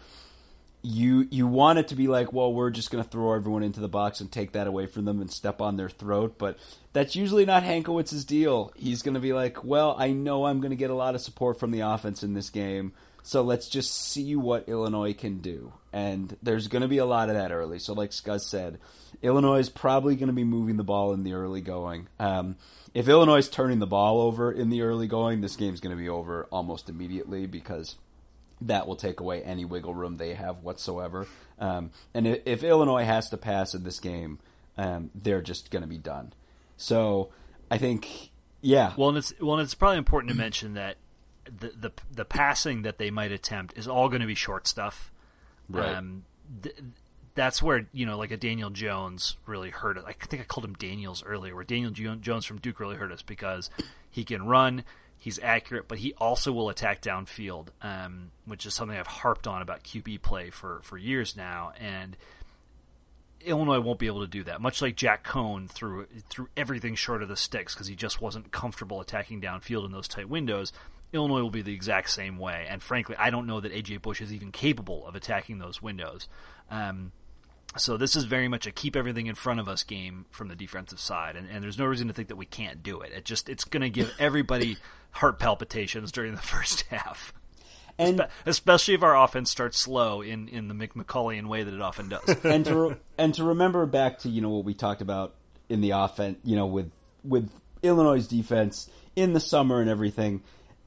you you want it to be like, well, we're just going to throw everyone into the box and take that away from them and step on their throat, but that's usually not Hankwitz's deal. He's going to be like, well, I know I'm going to get a lot of support from the offense in this game, so let's just see what Illinois can do. And there's going to be a lot of that early. So, like Scuzz said, Illinois is probably going to be moving the ball in the early going. Um, if Illinois is turning the ball over in the early going, this game's going to be over almost immediately because that will take away any wiggle room they have whatsoever. Um, and if, if, Illinois has to pass in this game, um, they're just going to be done. So I think, yeah. Well, and it's well, and it's probably important to mention that the the, the passing that they might attempt is all going to be short stuff. Right. Um, th- that's where you know like a Daniel Jones really hurt us. I think I called him Daniels earlier, where Daniel Jones from Duke really hurt us because he can run, he's accurate, but he also will attack downfield, um, which is something I've harped on about QB play for for years now, and. Illinois won't be able to do that. Much like Jack Coan threw through everything short of the sticks because he just wasn't comfortable attacking downfield in those tight windows. Illinois will be the exact same way. And frankly, I don't know that AJ Bush is even capable of attacking those windows. Um, so this is very much a keep everything in front of us game from the defensive side, and, and there's no reason to think that we can't do it. It just it's going to give everybody [laughs] heart palpitations during the first half, and especially if our offense starts slow in in the McCallian way that it often does. [laughs] And to re- [laughs] and to remember back to you know what we talked about in the offense, you know with with Illinois' defense in the summer and everything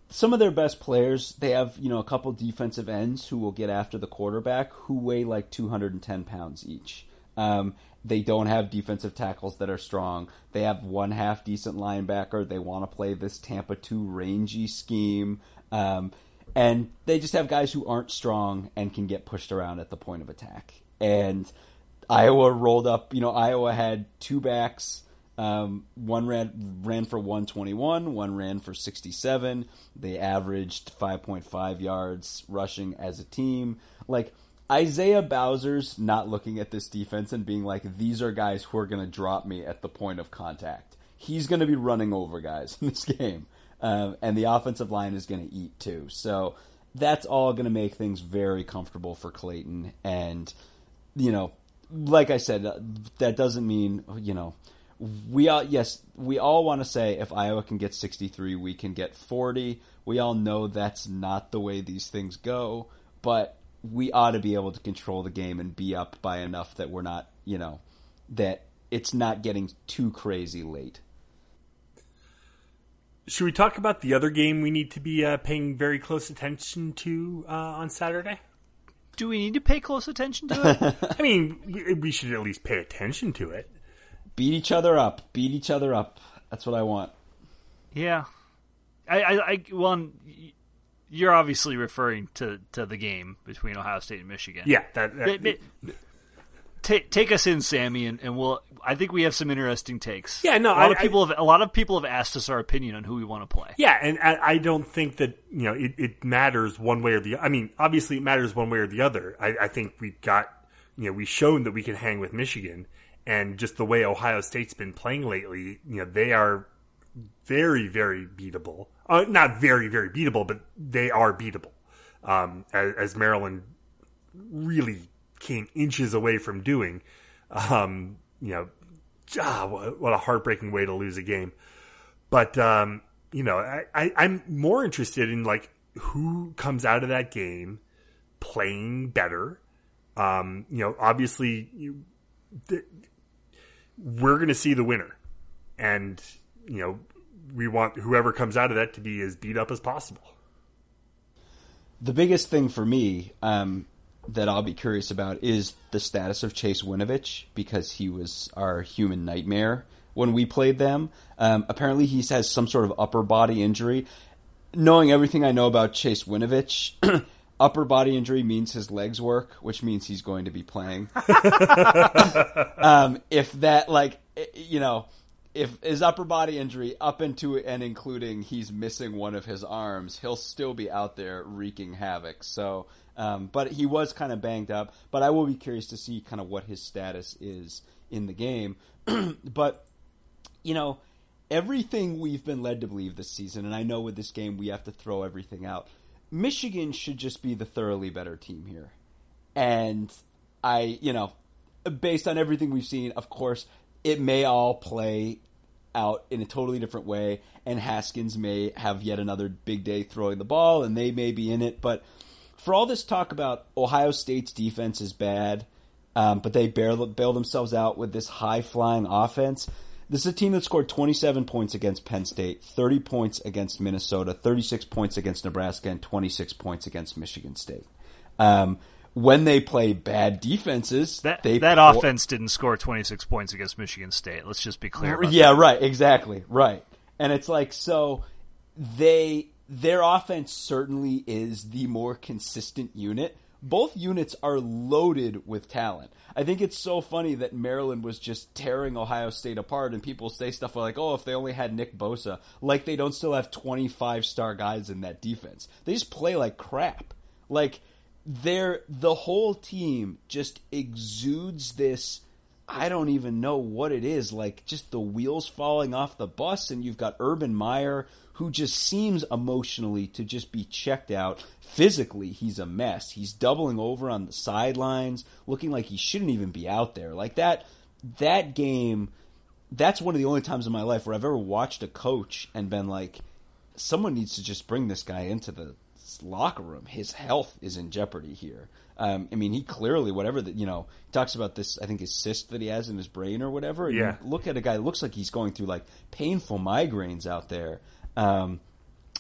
some of their best players, they have you know a couple defensive ends who will get after the quarterback who weigh like 210 pounds each. Um, they don't have defensive tackles that are strong. They have one half decent linebacker. They want to play this Tampa 2 rangy scheme. Um, and they just have guys who aren't strong and can get pushed around at the point of attack. And Iowa rolled up, you know, Iowa had two backs um, one ran ran for 121, one ran for 67. They averaged 5.5 yards rushing as a team. Like Isaiah Bowser's not looking at this defense and being like, these are guys who are going to drop me at the point of contact. He's going to be running over guys in this [laughs] game, um, and the offensive line is going to eat too. So that's all going to make things very comfortable for Clayton. And you know, like I said, that doesn't mean you know we all yes we all want to say if Iowa can get 63 we can get 40 we all know that's not the way these things go but we ought to be able to control the game and be up by enough that we're not you know that it's not getting too crazy late. Should we talk about the other game we need to be uh, paying very close attention to uh, on Saturday? Do we need to pay close attention to it? [laughs] I mean we, we should at least pay attention to it beat each other up. Beat each other up. That's what I want. Yeah, I, I, I well, you're obviously referring to, to the game between Ohio State and Michigan. Yeah, that, that take take us in, Sammy, and, and we'll. I think we have some interesting takes. Yeah, no, a lot I, of people have a lot of people have asked us our opinion on who we want to play. Yeah, and I, I don't think that you know it, it, matters one way or the. I mean, obviously it matters one way or the other. I, I think we've got you know we've shown that we can hang with Michigan, and just the way Ohio State's been playing lately, you know, they are very, very beatable. Uh, not very, very beatable, but they are beatable. Um, as, as, Maryland really came inches away from doing. Um, you know, ah, what a heartbreaking way to lose a game. But um, you know, I, I, I'm more interested in like who comes out of that game playing better. Um, you know, obviously, you, we're going to see the winner. And, you know, we want whoever comes out of that to be as beat up as possible. The biggest thing for me um, that I'll be curious about is the status of Chase Winovich because he was our human nightmare when we played them. Um, apparently, he has some sort of upper body injury. Knowing everything I know about Chase Winovich, [clears throat] upper body injury means his legs work, which means he's going to be playing. [laughs] um, if that, like, you know, if his upper body injury up into and including he's missing one of his arms, he'll still be out there wreaking havoc. So, um, but he was kind of banged up. But I will be curious to see kind of what his status is in the game. [clears throat] but you know, everything we've been led to believe this season, and I know with this game we have to throw everything out Michigan should just be the thoroughly better team here. And I, you know, based on everything we've seen, of course, it may all play out in a totally different way, and Haskins may have yet another big day throwing the ball, and they may be in it. But for all this talk about Ohio State's defense is bad, um, but they bail, bail themselves out with this high flying offense. This is a team that scored 27 points against Penn State, 30 points against Minnesota, 36 points against Nebraska, and 26 points against Michigan State. Um, when they play bad defenses, that they that offense didn't score 26 points against Michigan State. Let's just be clear. yeah, that. right, exactly, right. And it's like so they their offense certainly is the more consistent unit, both units are loaded with talent. I think it's so funny that Maryland was just tearing Ohio State apart, and people say stuff like, "Oh, if they only had Nick Bosa," like they don't still have twenty five star guys in that defense. They just play like crap. Like they're the whole team just exudes this. I don't even know what it is. Like just the wheels falling off the bus, and you've got Urban Meyer who just seems emotionally to just be checked out. Physically, he's a mess. He's doubling over on the sidelines, looking like he shouldn't even be out there. Like that that game that's one of the only times in my life where I've ever watched a coach and been like someone needs to just bring this guy into the locker room. His health is in jeopardy here. Um, I mean, he clearly, whatever that, you know, he talks about this, I think his cyst that he has in his brain or whatever. And Yeah. you look at a guy, looks like he's going through like painful migraines out there. Um,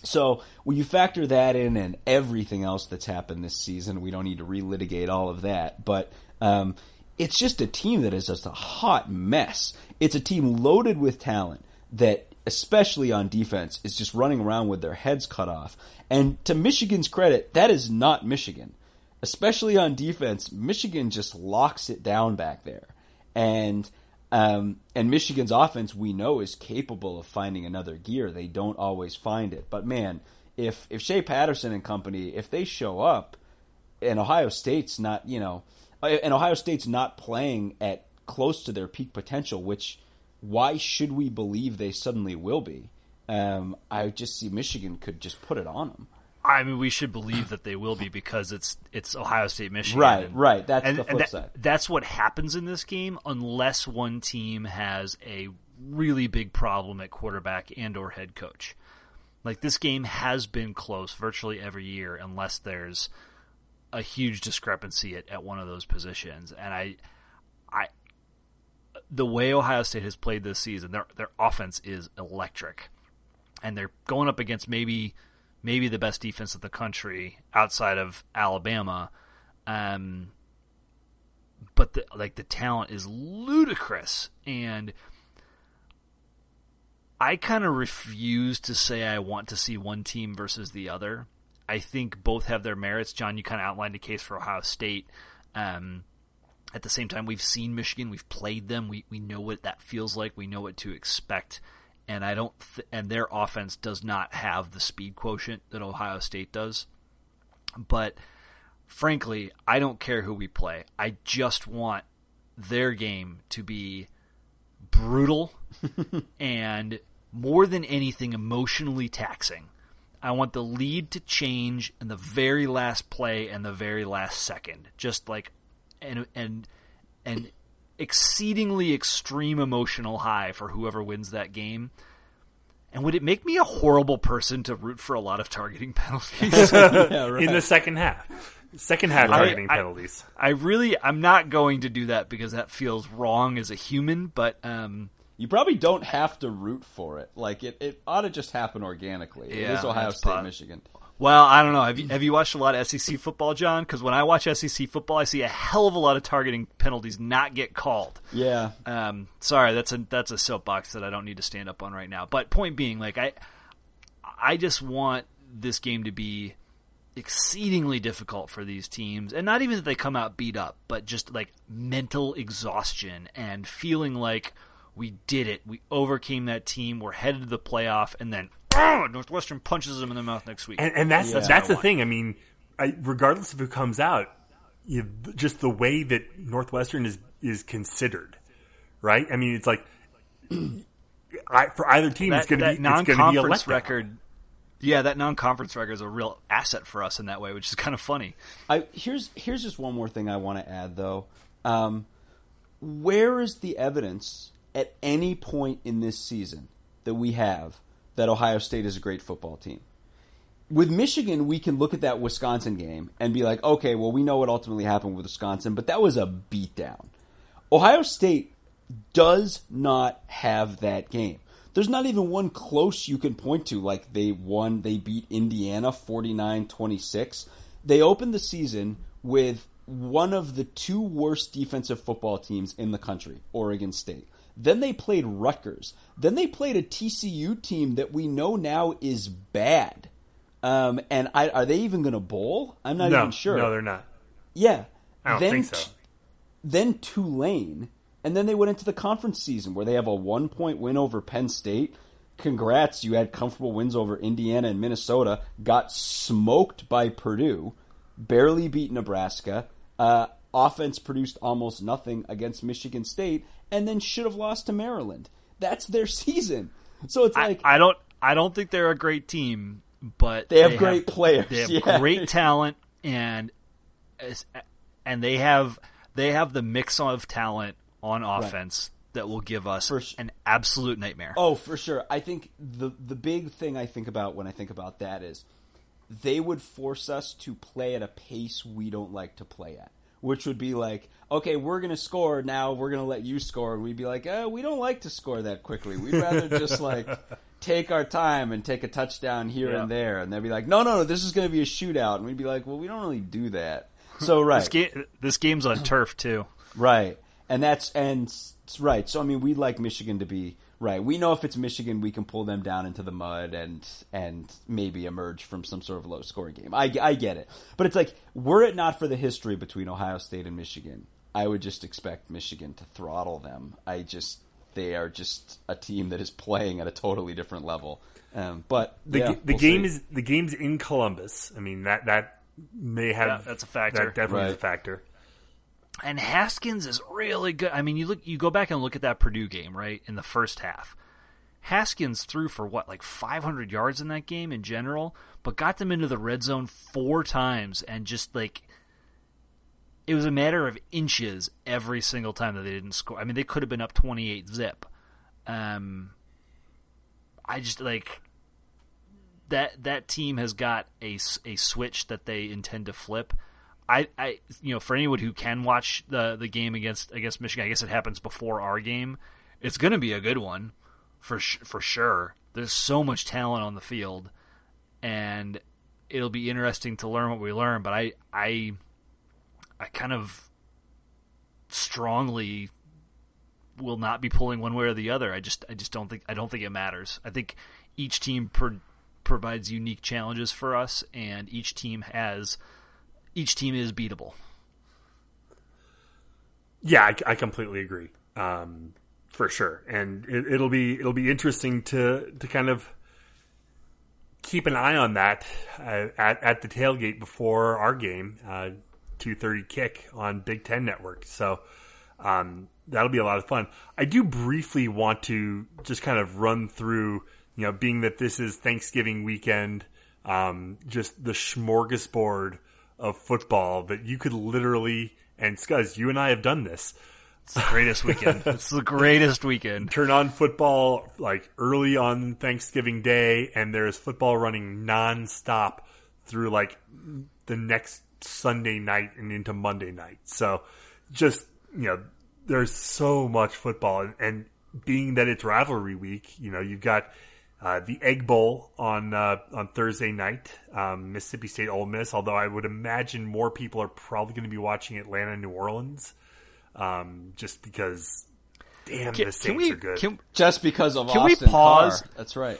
so when you factor that in and everything else that's happened this season, we don't need to relitigate all of that. But um, it's just a team that is just a hot mess. It's a team loaded with talent that, especially on defense, is just running around with their heads cut off. And to Michigan's credit, that is not Michigan. Especially on defense, Michigan just locks it down back there. And um, and Michigan's offense, we know, is capable of finding another gear. They don't always find it, but man, if if Shea Patterson and company, if they show up, and Ohio State's not, you know, and Ohio State's not playing at close to their peak potential, which why should we believe they suddenly will be? Um, I just see Michigan could just put it on them. I mean, we should believe that they will be because it's it's Ohio State, Michigan, Right, and- right. That's and, the flip that- side. That's what happens in this game, unless one team has a really big problem at quarterback and or head coach. Like this game has been close virtually every year, unless there's a huge discrepancy at, at one of those positions. And I, the way Ohio State has played this season, their their offense is electric, and they're going up against maybe maybe the best defense of the country outside of Alabama. Um, but the, like the talent is ludicrous, and I kind of refuse to say I want to see one team versus the other. I think both have their merits. John, you kind of outlined a case for Ohio State. Um, at the same time, we've seen Michigan, we've played them, we we know what that feels like, we know what to expect, and I don't, th- and their offense does not have the speed quotient that Ohio State does. But frankly, I don't care who we play. I just want their game to be brutal [laughs] and more than anything emotionally taxing. I want the lead to change in the very last play and the very last second. Just like and and and exceedingly extreme emotional high for whoever wins that game. And would it make me a horrible person to root for a lot of targeting [laughs] penalties? [laughs] yeah, [laughs] right. in the second half. Second half targeting I- penalties. I really I'm not going to do that because that feels wrong as a human, but um You probably don't have to root for it. Like it, it ought to just happen organically. it Yeah, is Ohio State, pot- Michigan. Well, I don't know. Have you have you watched a lot of SEC football, John? Because when I watch SEC football, I see a hell of a lot of targeting penalties not get called. Yeah, Um, sorry, that's a that's a soapbox that I don't need to stand up on right now. But point being, like I, I just want this game to be exceedingly difficult for these teams, and not even that they come out beat up, but just like mental exhaustion and feeling like we did it, we overcame that team, we're headed to the playoff, and then Northwestern punches them in the mouth next week. And, and that's Yeah. that's the want. thing. I mean, I, regardless of who comes out, you, just the way that Northwestern is is considered, right? I mean, it's like I, for either team, that, it's going to be it's going to be a non-conference letdown. record. Yeah, that non-conference record is a real asset for us in that way, which is kind of funny. I here's here's just one more thing I want to add though. Um, where is the evidence at any point in this season that we have that Ohio State is a great football team? With Michigan, we can look at that Wisconsin game and be like, okay, well, we know what ultimately happened with Wisconsin, but that was a beatdown. Ohio State does not have that game. There's not even one close you can point to. Like they won, they beat Indiana 49 26. They opened the season with one of the two worst defensive football teams in the country, Oregon State. Then they played Rutgers. Then they played a TCU team that we know now is bad. Um, and I, are they even going to bowl? I'm not No, even sure. no, they're not. Yeah. I don't then think so. then Tulane, and then they went into the conference season where they have a one point win over Penn State. Congrats, you had comfortable wins over Indiana and Minnesota. Got smoked by Purdue, barely beat Nebraska. Uh, offense produced almost nothing against Michigan State, and then should have lost to Maryland. That's their [laughs] season. So it's like I, I don't I don't think they're a great team, but They have great players, They have [laughs] yeah. great talent, and and they have they have the mix of talent on offense that will give us an absolute nightmare. Oh, for sure. I think the the big thing I think about when I think about that is they would force us to play at a pace we don't like to play at. Which would be like, okay, we're going to score now. We're going to let you score, and we'd be like, uh, we don't like to score that quickly. We'd rather just [laughs] like take our time and take a touchdown here Yeah. and there. And they'd be like, no, no, no, this is going to be a shootout, and we'd be like, well, we don't really do that. So [laughs] right, This game this game's on turf too. Right. And that's and right. So I mean, we'd like Michigan to be right. We know if it's Michigan, we can pull them down into the mud and and maybe emerge from some sort of low scoring game. I, I get it, but it's like were it not for the history between Ohio State and Michigan, I would just expect Michigan to throttle them. I just they are just a team that is playing at a totally different level. Um, but The, yeah, ga- the we'll game see. is the game's in Columbus. I mean that that may have Yeah, that's a factor. That definitely is a factor. And Haskins is really good. I mean, you look, you go back and look at that Purdue game, right? In the first half, Haskins threw for what, like 500 yards in that game in general, but got them into the red zone four times, and just like it was a matter of inches every single time that they didn't score. I mean, they could have been up 28 zip. Um, I just like that that team has got a, a switch that they intend to flip. I, I you know for anyone who can watch the the game against against Michigan, I guess it happens before our game. It's going to be a good one for sh- for sure. There's so much talent on the field, and it'll be interesting to learn what we learn. But I I I kind of strongly will not be pulling one way or the other. I just I just don't think I don't think it matters. I think each team pro- provides unique challenges for us, and each team has each team is beatable. Yeah, I, I completely agree, um, for sure. And it, it'll be it'll be interesting to to kind of keep an eye on that uh, at at the tailgate before our game, uh, two thirty kick on Big Ten Network. So um, that'll be a lot of fun. I do briefly want to just kind of run through, you know, being that this is Thanksgiving weekend, um, just the smorgasbord of football that you could literally and Scuzz, you and I have done this. It's the greatest weekend. [laughs] it's the greatest weekend. Turn on football like early on Thanksgiving Day, and there's football running nonstop through like the next Sunday night and into Monday night. So just you know, there's so much football, and, and being that it's rivalry week, you know, you've got uh, the Egg Bowl on uh, on Thursday night, um, Mississippi State Ole Miss. Although I would imagine more people are probably going to be watching Atlanta New Orleans, um, just because, damn, Can, the can Saints we are good. can just because of Can we pause? Carr. That's right.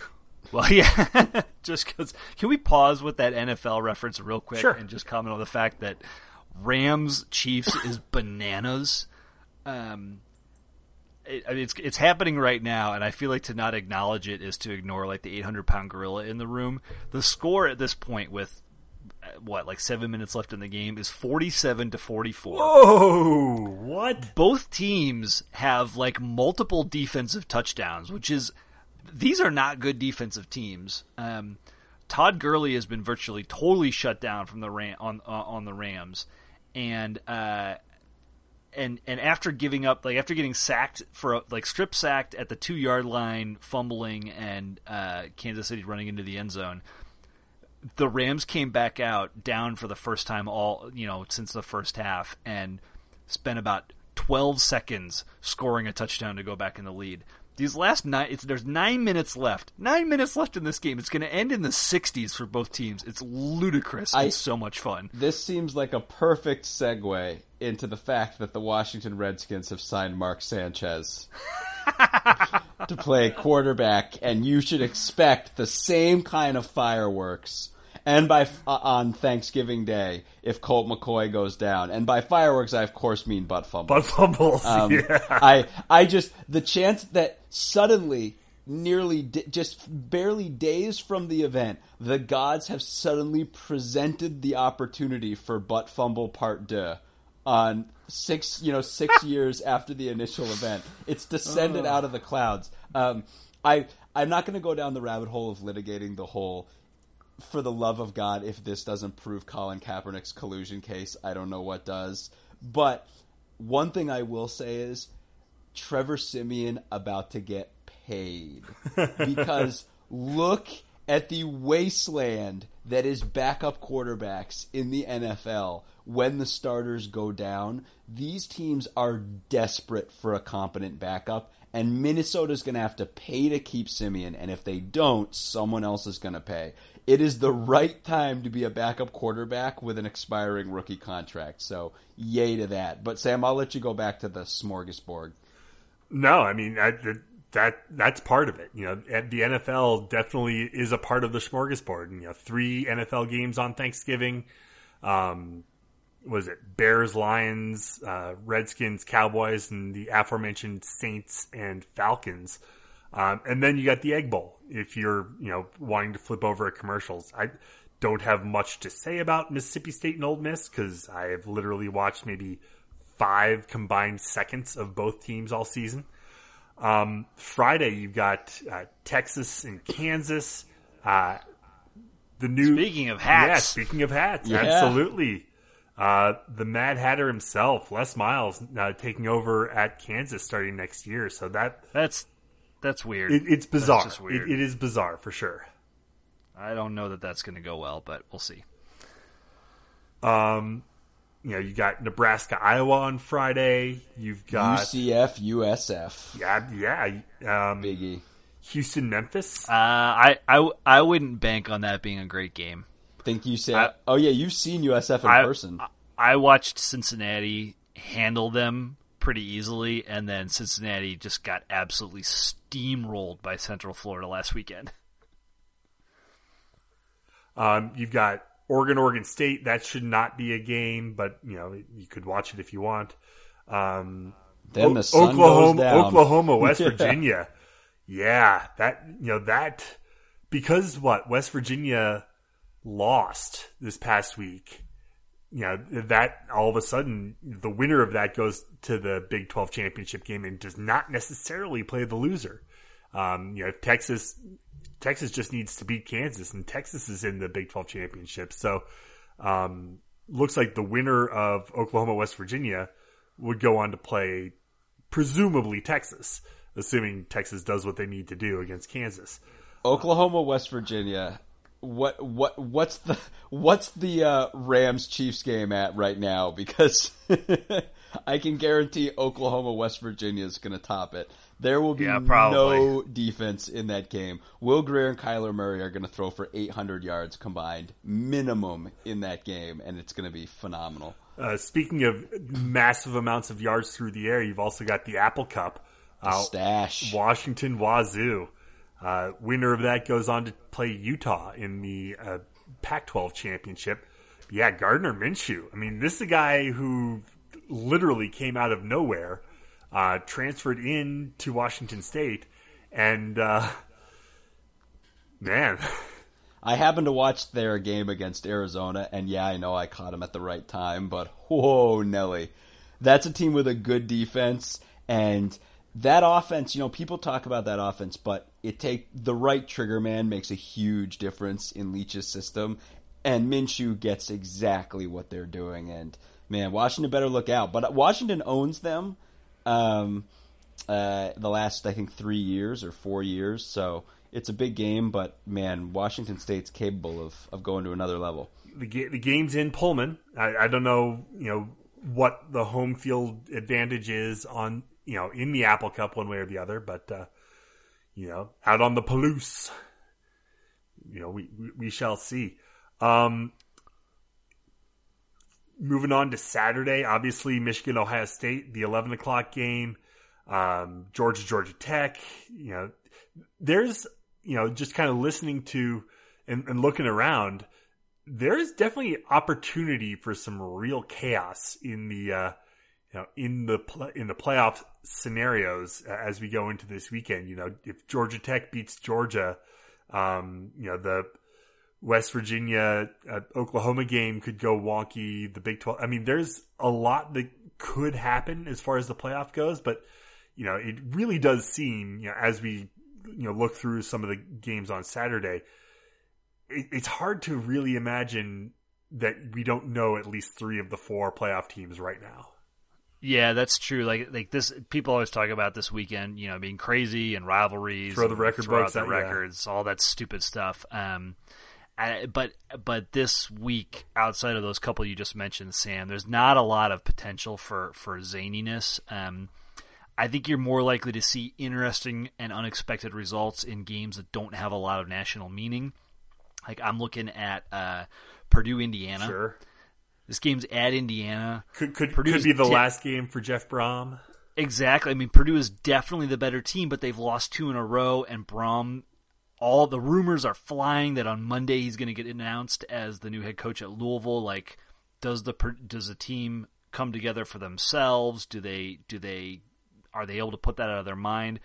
Well, [laughs] yeah. just because. Can we pause with that NFL reference real quick Sure. and just comment on the fact that Rams Chiefs is bananas. Um, it, I mean, it's it's happening right now, and I feel like to not acknowledge it is to ignore like the 800 pound gorilla in the room. The score at this point, with uh, what like seven minutes left in the game, is 47 to 44 Whoa! What? both teams have like multiple defensive touchdowns, which is these are not good defensive teams. Um, Todd Gurley has been virtually totally shut down from the Ram on uh, on the Rams, and uh, and and after giving up, like after getting sacked for a, like strip sacked at the two yard line, fumbling, and uh, Kansas City running into the end zone. The Rams came back out down for the first time all you know since the first half and spent about 12 seconds scoring a touchdown to go back in the lead. These last nine, it's, there's nine minutes left. Nine minutes left in this game. It's going to end in the 60s for both teams. It's ludicrous I- and so much fun. This seems like a perfect segue into the fact that the Washington Redskins have signed Mark Sanchez [laughs] to play quarterback, and you should expect the same kind of fireworks. And by uh, on Thanksgiving Day if Colt McCoy goes down, and by fireworks I of course mean butt fumble. Butt fumbles. Um, [laughs] yeah. I I just the chance that suddenly, nearly di- just barely days from the event, the gods have suddenly presented the opportunity for butt fumble part deux on six you know six [laughs] years after the initial event. It's descended out of the clouds. Um, I I'm not going to go down the rabbit hole of litigating the whole. For the love of God, if this doesn't prove Colin Kaepernick's collusion case, I don't know what does. But one thing I will say is Trevor Siemian about to get paid [laughs] because look at the wasteland that is backup quarterbacks in the NFL when the starters go down. These teams are desperate for a competent backup, and Minnesota's going to have to pay to keep Siemian, and if they don't, someone else is going to pay. It is the right time to be a backup quarterback with an expiring rookie contract. So, yay to that. But Sam, I'll let you go back to the smorgasbord. No, I mean I, that that's part of it. You know, the NFL definitely is a part of the smorgasbord. And, You know, three NFL games on Thanksgiving. Um, was it Bears, Lions, uh, Redskins, Cowboys, and the aforementioned Saints and Falcons. Um, and then you got the Egg Bowl. If you're you know wanting to flip over at commercials, I don't have much to say about Mississippi State and Ole Miss because I have literally watched maybe five combined seconds of both teams all season. Um, Friday, you've got uh, Texas and Kansas. Uh, the new Speaking of hats. yeah. Speaking of hats, Yeah. absolutely. Uh, the Mad Hatter himself, Les Miles, uh, taking over at Kansas starting next year. So that That's that's weird. it, it's bizarre. just weird. It, it is bizarre for sure. I don't know that that's going to go well, but we'll see. Um, you know, you got Nebraska, Iowa on Friday. You've got UCF, USF, yeah, yeah. Um, Biggie. Houston, Memphis. Uh, I, I I wouldn't bank on that being a great game. Think you say? I- oh yeah, you've seen USF in I, person. I watched Cincinnati handle them pretty easily, and then Cincinnati just got absolutely steamrolled by Central Florida last weekend. Um, you've got Oregon, Oregon State. That should not be a game, but you know you could watch it if you want. Um, then the O- sun Oklahoma, goes down. Oklahoma, West Yeah. [laughs] Virginia. Yeah, that you know that because what West Virginia lost this past week. You know that all of a sudden the winner of that goes to the Big Twelve championship game and does not necessarily play the loser. Um, you know Texas, Texas just needs to beat Kansas, and Texas is in the Big Twelve championship. So um, looks like the winner of Oklahoma West Virginia would go on to play presumably Texas, assuming Texas does what they need to do against Kansas. Oklahoma, West Virginia. What what what's the what's the uh, Rams Chiefs game at right now? Because [laughs] I can guarantee Oklahoma, West Virginia is going to top it. There will be Yeah, no defense in that game. Will Grier and Kyler Murray are going to throw for 800 yards combined minimum in that game, and it's going to be phenomenal. Uh, speaking of massive amounts of yards through the air, you've also got the Apple Cup. Uh, Stash. Washington Wazoo. Uh, winner of that goes on to play Utah in the uh, Pac-12 championship. Yeah, Gardner Minshew. I mean, this is a guy who literally came out of nowhere, uh, transferred in to Washington State, and uh, [laughs] man, I happened to watch their game against Arizona, and yeah, I know I caught him at the right time, but whoa, Nelly. That's a team with a good defense, and that offense, you know, people talk about that offense, but it take the right trigger man makes a huge difference in Leach's system, and Minshew gets exactly what they're doing, and man, Washington better look out. But Washington owns them um, uh, the last, I think, three years or four years, so it's a big game, but man, Washington State's capable of, of going to another level. the ga- the game's in Pullman. I, I don't know, you know, what the home field advantage is on, you know, in the Apple Cup one way or the other, but uh, you know, out on the Palouse, you know, we we, we shall see. Um, moving on to Saturday, obviously Michigan Ohio State, the eleven o'clock game. Um, Georgia Georgia Tech. You know, there's you know just kind of listening to and, and looking around there is definitely opportunity for some real chaos in the uh, you know in the in the playoff scenarios as we go into this weekend. You know, if Georgia Tech beats Georgia, um, you know the West Virginia uh, Oklahoma game could go wonky. The Big Twelve. I mean, there's a lot that could happen as far as the playoff goes, but you know, it really does seem you know as we you know look through some of the games on Saturday it, it's hard to really imagine that we don't know at least three of the four playoff teams right now. Yeah, that's true. Like like this, people always talk about this weekend, you know, being crazy and rivalries, throw the record throw books, out the yeah. records, all that stupid stuff. Um, I, but but this week, outside of those couple you just mentioned, Sam, there's not a lot of potential for for zaniness. Um, I think you're more likely to see interesting and unexpected results in games that don't have a lot of national meaning. Like I'm looking at uh, Purdue, Indiana. Sure, This game's at Indiana. could could Purdue's could be the last game for Jeff Brohm. Exactly. I mean, Purdue is definitely the better team, but they've lost two in a row, and Brom. All the rumors are flying that on Monday he's going to get announced as the new head coach at Louisville. Like, does the does the team come together for themselves? Do they do they are they able to put that out of their mind?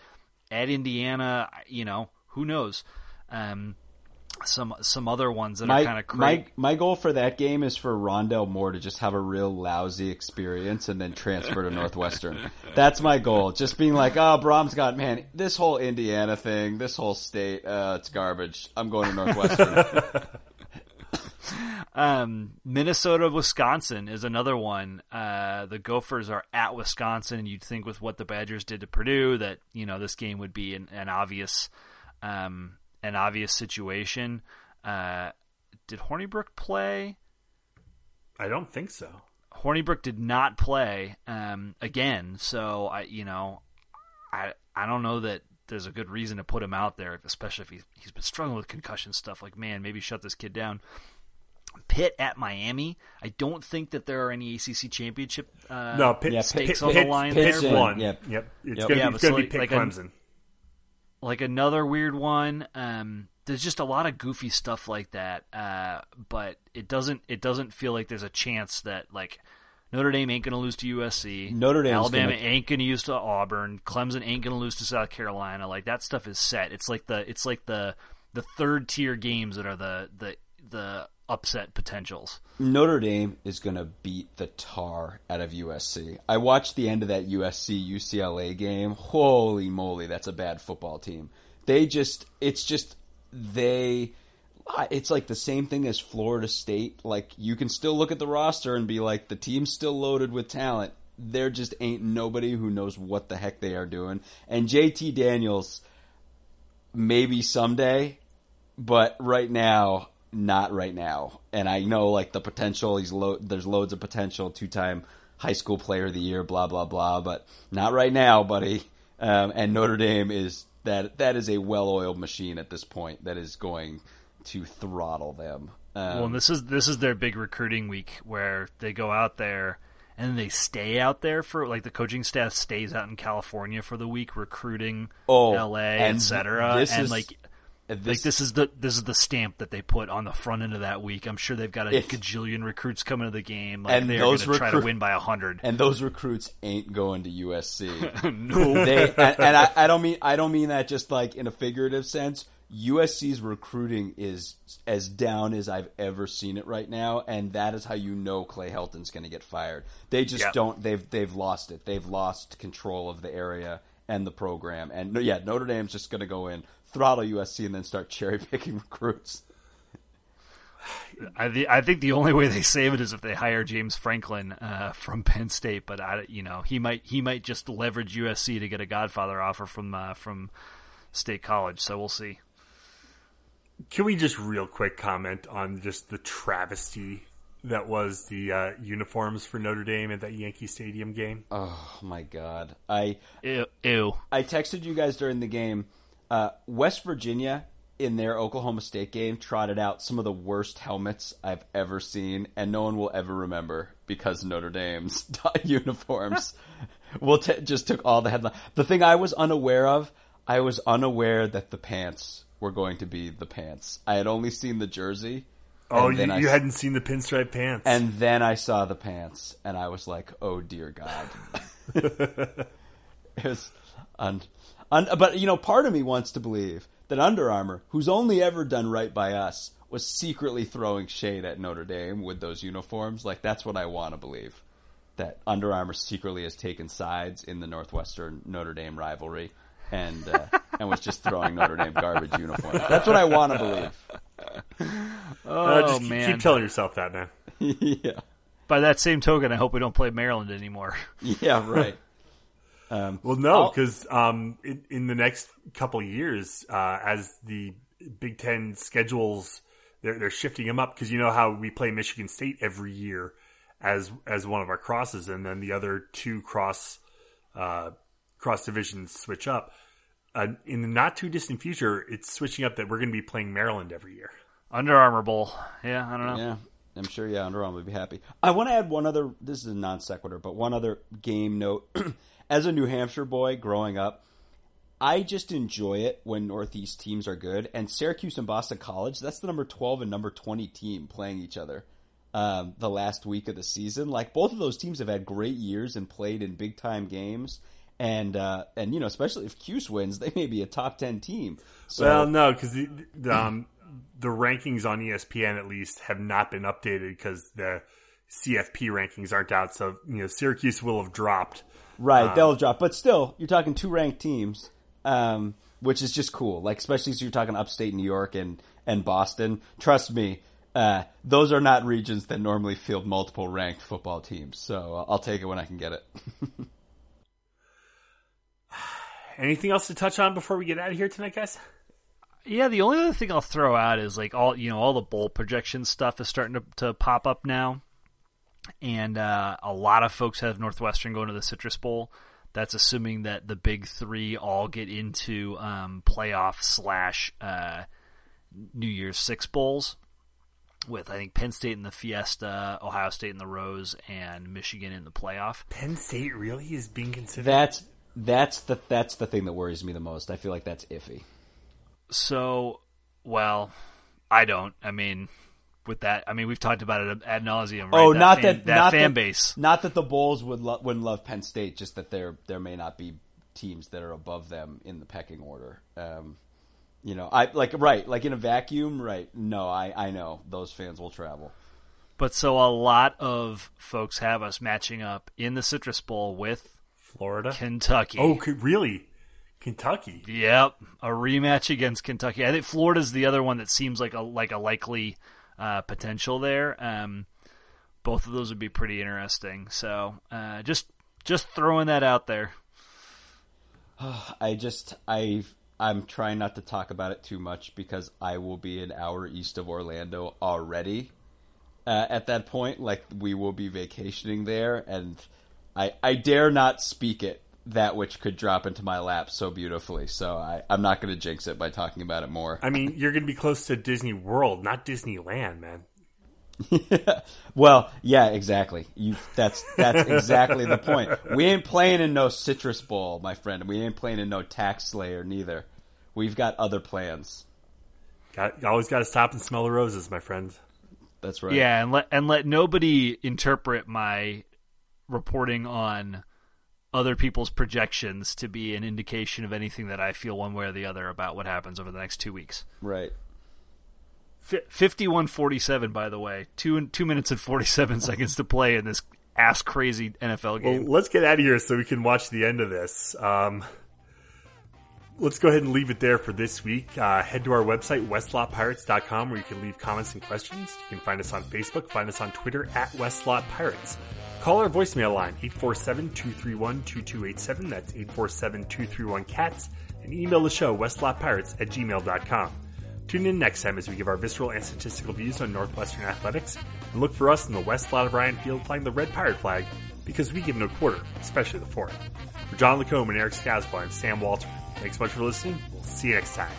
At Indiana, you know, who knows? Um, some some other ones that are kind My, of my crazy. my goal for that game is for Rondale Moore to just have a real lousy experience and then transfer to Northwestern. [laughs] That's my goal. Just being like, oh, Brohm's got man, this whole Indiana thing, this whole state, uh, it's garbage. I'm going to Northwestern. [laughs] Um, Minnesota, Wisconsin is another one. Uh, the Gophers are at Wisconsin, and you'd think with what the Badgers did to Purdue that you know this game would be an, an obvious, um, an obvious situation. Uh, did Hornibrook play? I don't think so. Hornibrook did not play um, again, so I, you know, I I don't know that there's a good reason to put him out there, especially if he's he's been struggling with concussion stuff. Like, man, maybe shut this kid down. Pitt at Miami. I don't think that there are any ACC championship. Uh, No, Pitt, Yeah, stakes Pitt- on Pitt- the line Pitt's there. in. won. Yep. Yep. It's Yep. gonna, Yeah, be, but it's gonna so be Pitt like a- Clemson. Like another weird one. Um, there's just a lot of goofy stuff like that, uh, but it doesn't it doesn't feel like there's a chance that like Notre Dame ain't gonna lose to USC, Notre Dame, Alabama gonna- ain't gonna lose to Auburn, Clemson ain't gonna lose to South Carolina. Like that stuff is set. It's like the it's like the the third tier games that are the the the upset potentials. Notre Dame is going to beat the tar out of USC. I watched the end of that USC UCLA game. Holy moly, that's a bad football team. They just, it's just, they, it's like the same thing as Florida State. Like, you can still look at the roster and be like, the team's still loaded with talent. There just ain't nobody who knows what the heck they are doing. And JT Daniels, maybe someday, but right now, not right now. And I know like the potential. He's lo- there's loads of potential. Two time high school player of the year. Blah blah blah. But not right now, buddy. Um, and Notre Dame is that that is a well oiled machine at this point that is going to throttle them. Um, Well, and this is this is their big recruiting week where they go out there and they stay out there for like the coaching staff stays out in California for the week recruiting Oh, LA, etc. And is- like this, like this is the this is the stamp that they put on the front end of that week. I'm sure they've got a If- gajillion recruits coming to the game. Like And they're going to try to win by a hundred. and those recruits ain't going to USC. [laughs] no, they and, and I, I don't mean I don't mean that just like in a figurative sense. USC's recruiting is as down as I've ever seen it right now, and that is how you know Clay Helton's going to get fired. They just Yeah. don't. They've they've lost it. They've lost control of the area and the program. And no, yeah, Notre Dame's just going to go in, throttle USC, and then start cherry [laughs] picking recruits. I, the, I think the only way they save it is if they hire James Franklin uh, from Penn State. But I, you know, he might he might just leverage USC to get a Godfather offer from uh, from State College. So we'll see. Can we just real quick comment on just the travesty that was the uh, uniforms for Notre Dame at that Yankee Stadium game? Oh my god, I Ew. ew. I texted you guys during the game. Uh, West Virginia in their Oklahoma State game trotted out some of the worst helmets I've ever seen, and no one will ever remember because Notre Dame's [laughs] uniforms. [laughs] will t- just took all the headline. The thing I was unaware of, I was unaware that the pants were going to be the pants. I had only seen the jersey, Oh, you I- hadn't seen the pinstripe pants. And then I saw the pants, and I was like, "Oh dear God!" [laughs] it was, un, un, but you know, part of me wants to believe that Under Armour, who's only ever done right by us, was secretly throwing shade at Notre Dame with those uniforms. Like that's what I want to believe. That Under Armour secretly has taken sides in the Northwestern Notre Dame rivalry, and uh, [laughs] and was just throwing Notre Dame garbage uniforms. That's what I want to believe. Oh Uh, just keep- man! keep telling yourself that, man. [laughs] yeah. By that same token, I hope we don't play Maryland anymore. Yeah, right. Um, Well, no, because um, in, in the next couple of years, uh, as the Big Ten schedules, they're they're shifting them up because you know how we play Michigan State every year as as one of our crosses, and then the other two cross uh, cross divisions switch up. Uh, in the not too distant future, it's switching up that we're going to be playing Maryland every year. Under Armour Bowl. Yeah, I don't know. Yeah, I'm sure. Yeah, Under Armour would be happy. I want to add one other. This is a non sequitur, but one other game note. [clears throat] As a New Hampshire boy growing up, I just enjoy it when Northeast teams are good. And Syracuse and Boston College, that's the number 12 and number 20 team playing each other um, the last week of the season. Like both of those teams have had great years and played in big time games. And uh, and you know, especially if Cuse wins, they may be a top 10 team. So Well, no, because um, the rankings on ESPN at least have not been updated because the CFP rankings aren't out. So you know, Syracuse will have dropped. Right, they'll drop, but still, you're talking two ranked teams, um, which is just cool. Like especially as you're talking upstate New York and and Boston. Trust me, uh, those are not regions that normally field multiple ranked football teams. So I'll take it when I can get it. [laughs] Anything else to touch on before we get out of here tonight, guys? Yeah, the only other thing I'll throw out is like all you know, all the bowl projection stuff is starting to, to pop up now, and uh, a lot of folks have Northwestern going to the Citrus Bowl. That's assuming that the big three all get into um, playoff slash uh, New Year's Six bowls, with I think Penn State in the Fiesta, Ohio State in the Rose, and Michigan in the playoff. Penn State really is being considered. That's that's the that's the thing that worries me the most. I feel like that's iffy. So, well, I don't. I mean, with that, I mean, we've talked about it ad nauseum. Right? Oh, not fan, that that not fan that, base. Not that the Bulls would lo- wouldn't love Penn State, just that there there may not be teams that are above them in the pecking order. Um, you know, I like right, like in a vacuum, right? No, I I know those fans will travel. But so a lot of folks have us matching up in the Citrus Bowl with Florida. Kentucky. oh, really? Kentucky. Yep, a rematch against Kentucky. I think Florida's the other one that seems like a like a likely uh, potential there. Um, both of those would be pretty interesting. So uh, just just throwing that out there. [sighs] I just I I'm trying not to talk about it too much because I will be an hour east of Orlando already. Uh, at that point, like we will be vacationing there, and I I dare not speak it that which could drop into my lap so beautifully. So I I'm not going to jinx it by talking about it more. I mean, you're going to be close to Disney World, not Disneyland, man. [laughs] Well, yeah, exactly. You that's that's exactly the point. We ain't playing in no citrus bowl, my friend. We ain't playing in no TaxSlayer neither. We've got other plans. Got, always got to stop and smell the roses, my friend. That's right. Yeah, and let and let nobody interpret my reporting on other people's projections to be an indication of anything that I feel one way or the other about what happens over the next two weeks. Right. Fifty-one forty-seven, by the way, two two minutes and forty-seven [laughs] seconds to play in this ass crazy NFL Well, game. let's get out of here so we can watch the end of this. Um, let's go ahead and leave it there for this week. Uh, head to our website, westlotpirates.com, where you can leave comments and questions. You can find us on Facebook, find us on Twitter at Westlot Pirates. Call our voicemail line, 847-231-2287. That's 847-231-CATS. And email the show, westlotpirates at gmail.com. Tune in next time as we give our visceral and statistical views on Northwestern athletics, and look for us in the west lot of Ryan Field flying the red pirate flag, because we give no quarter, especially the fourth. For John Lacombe and Eric Scasbo, I'm Sam Walter. Thanks so much for listening. We'll see you next time.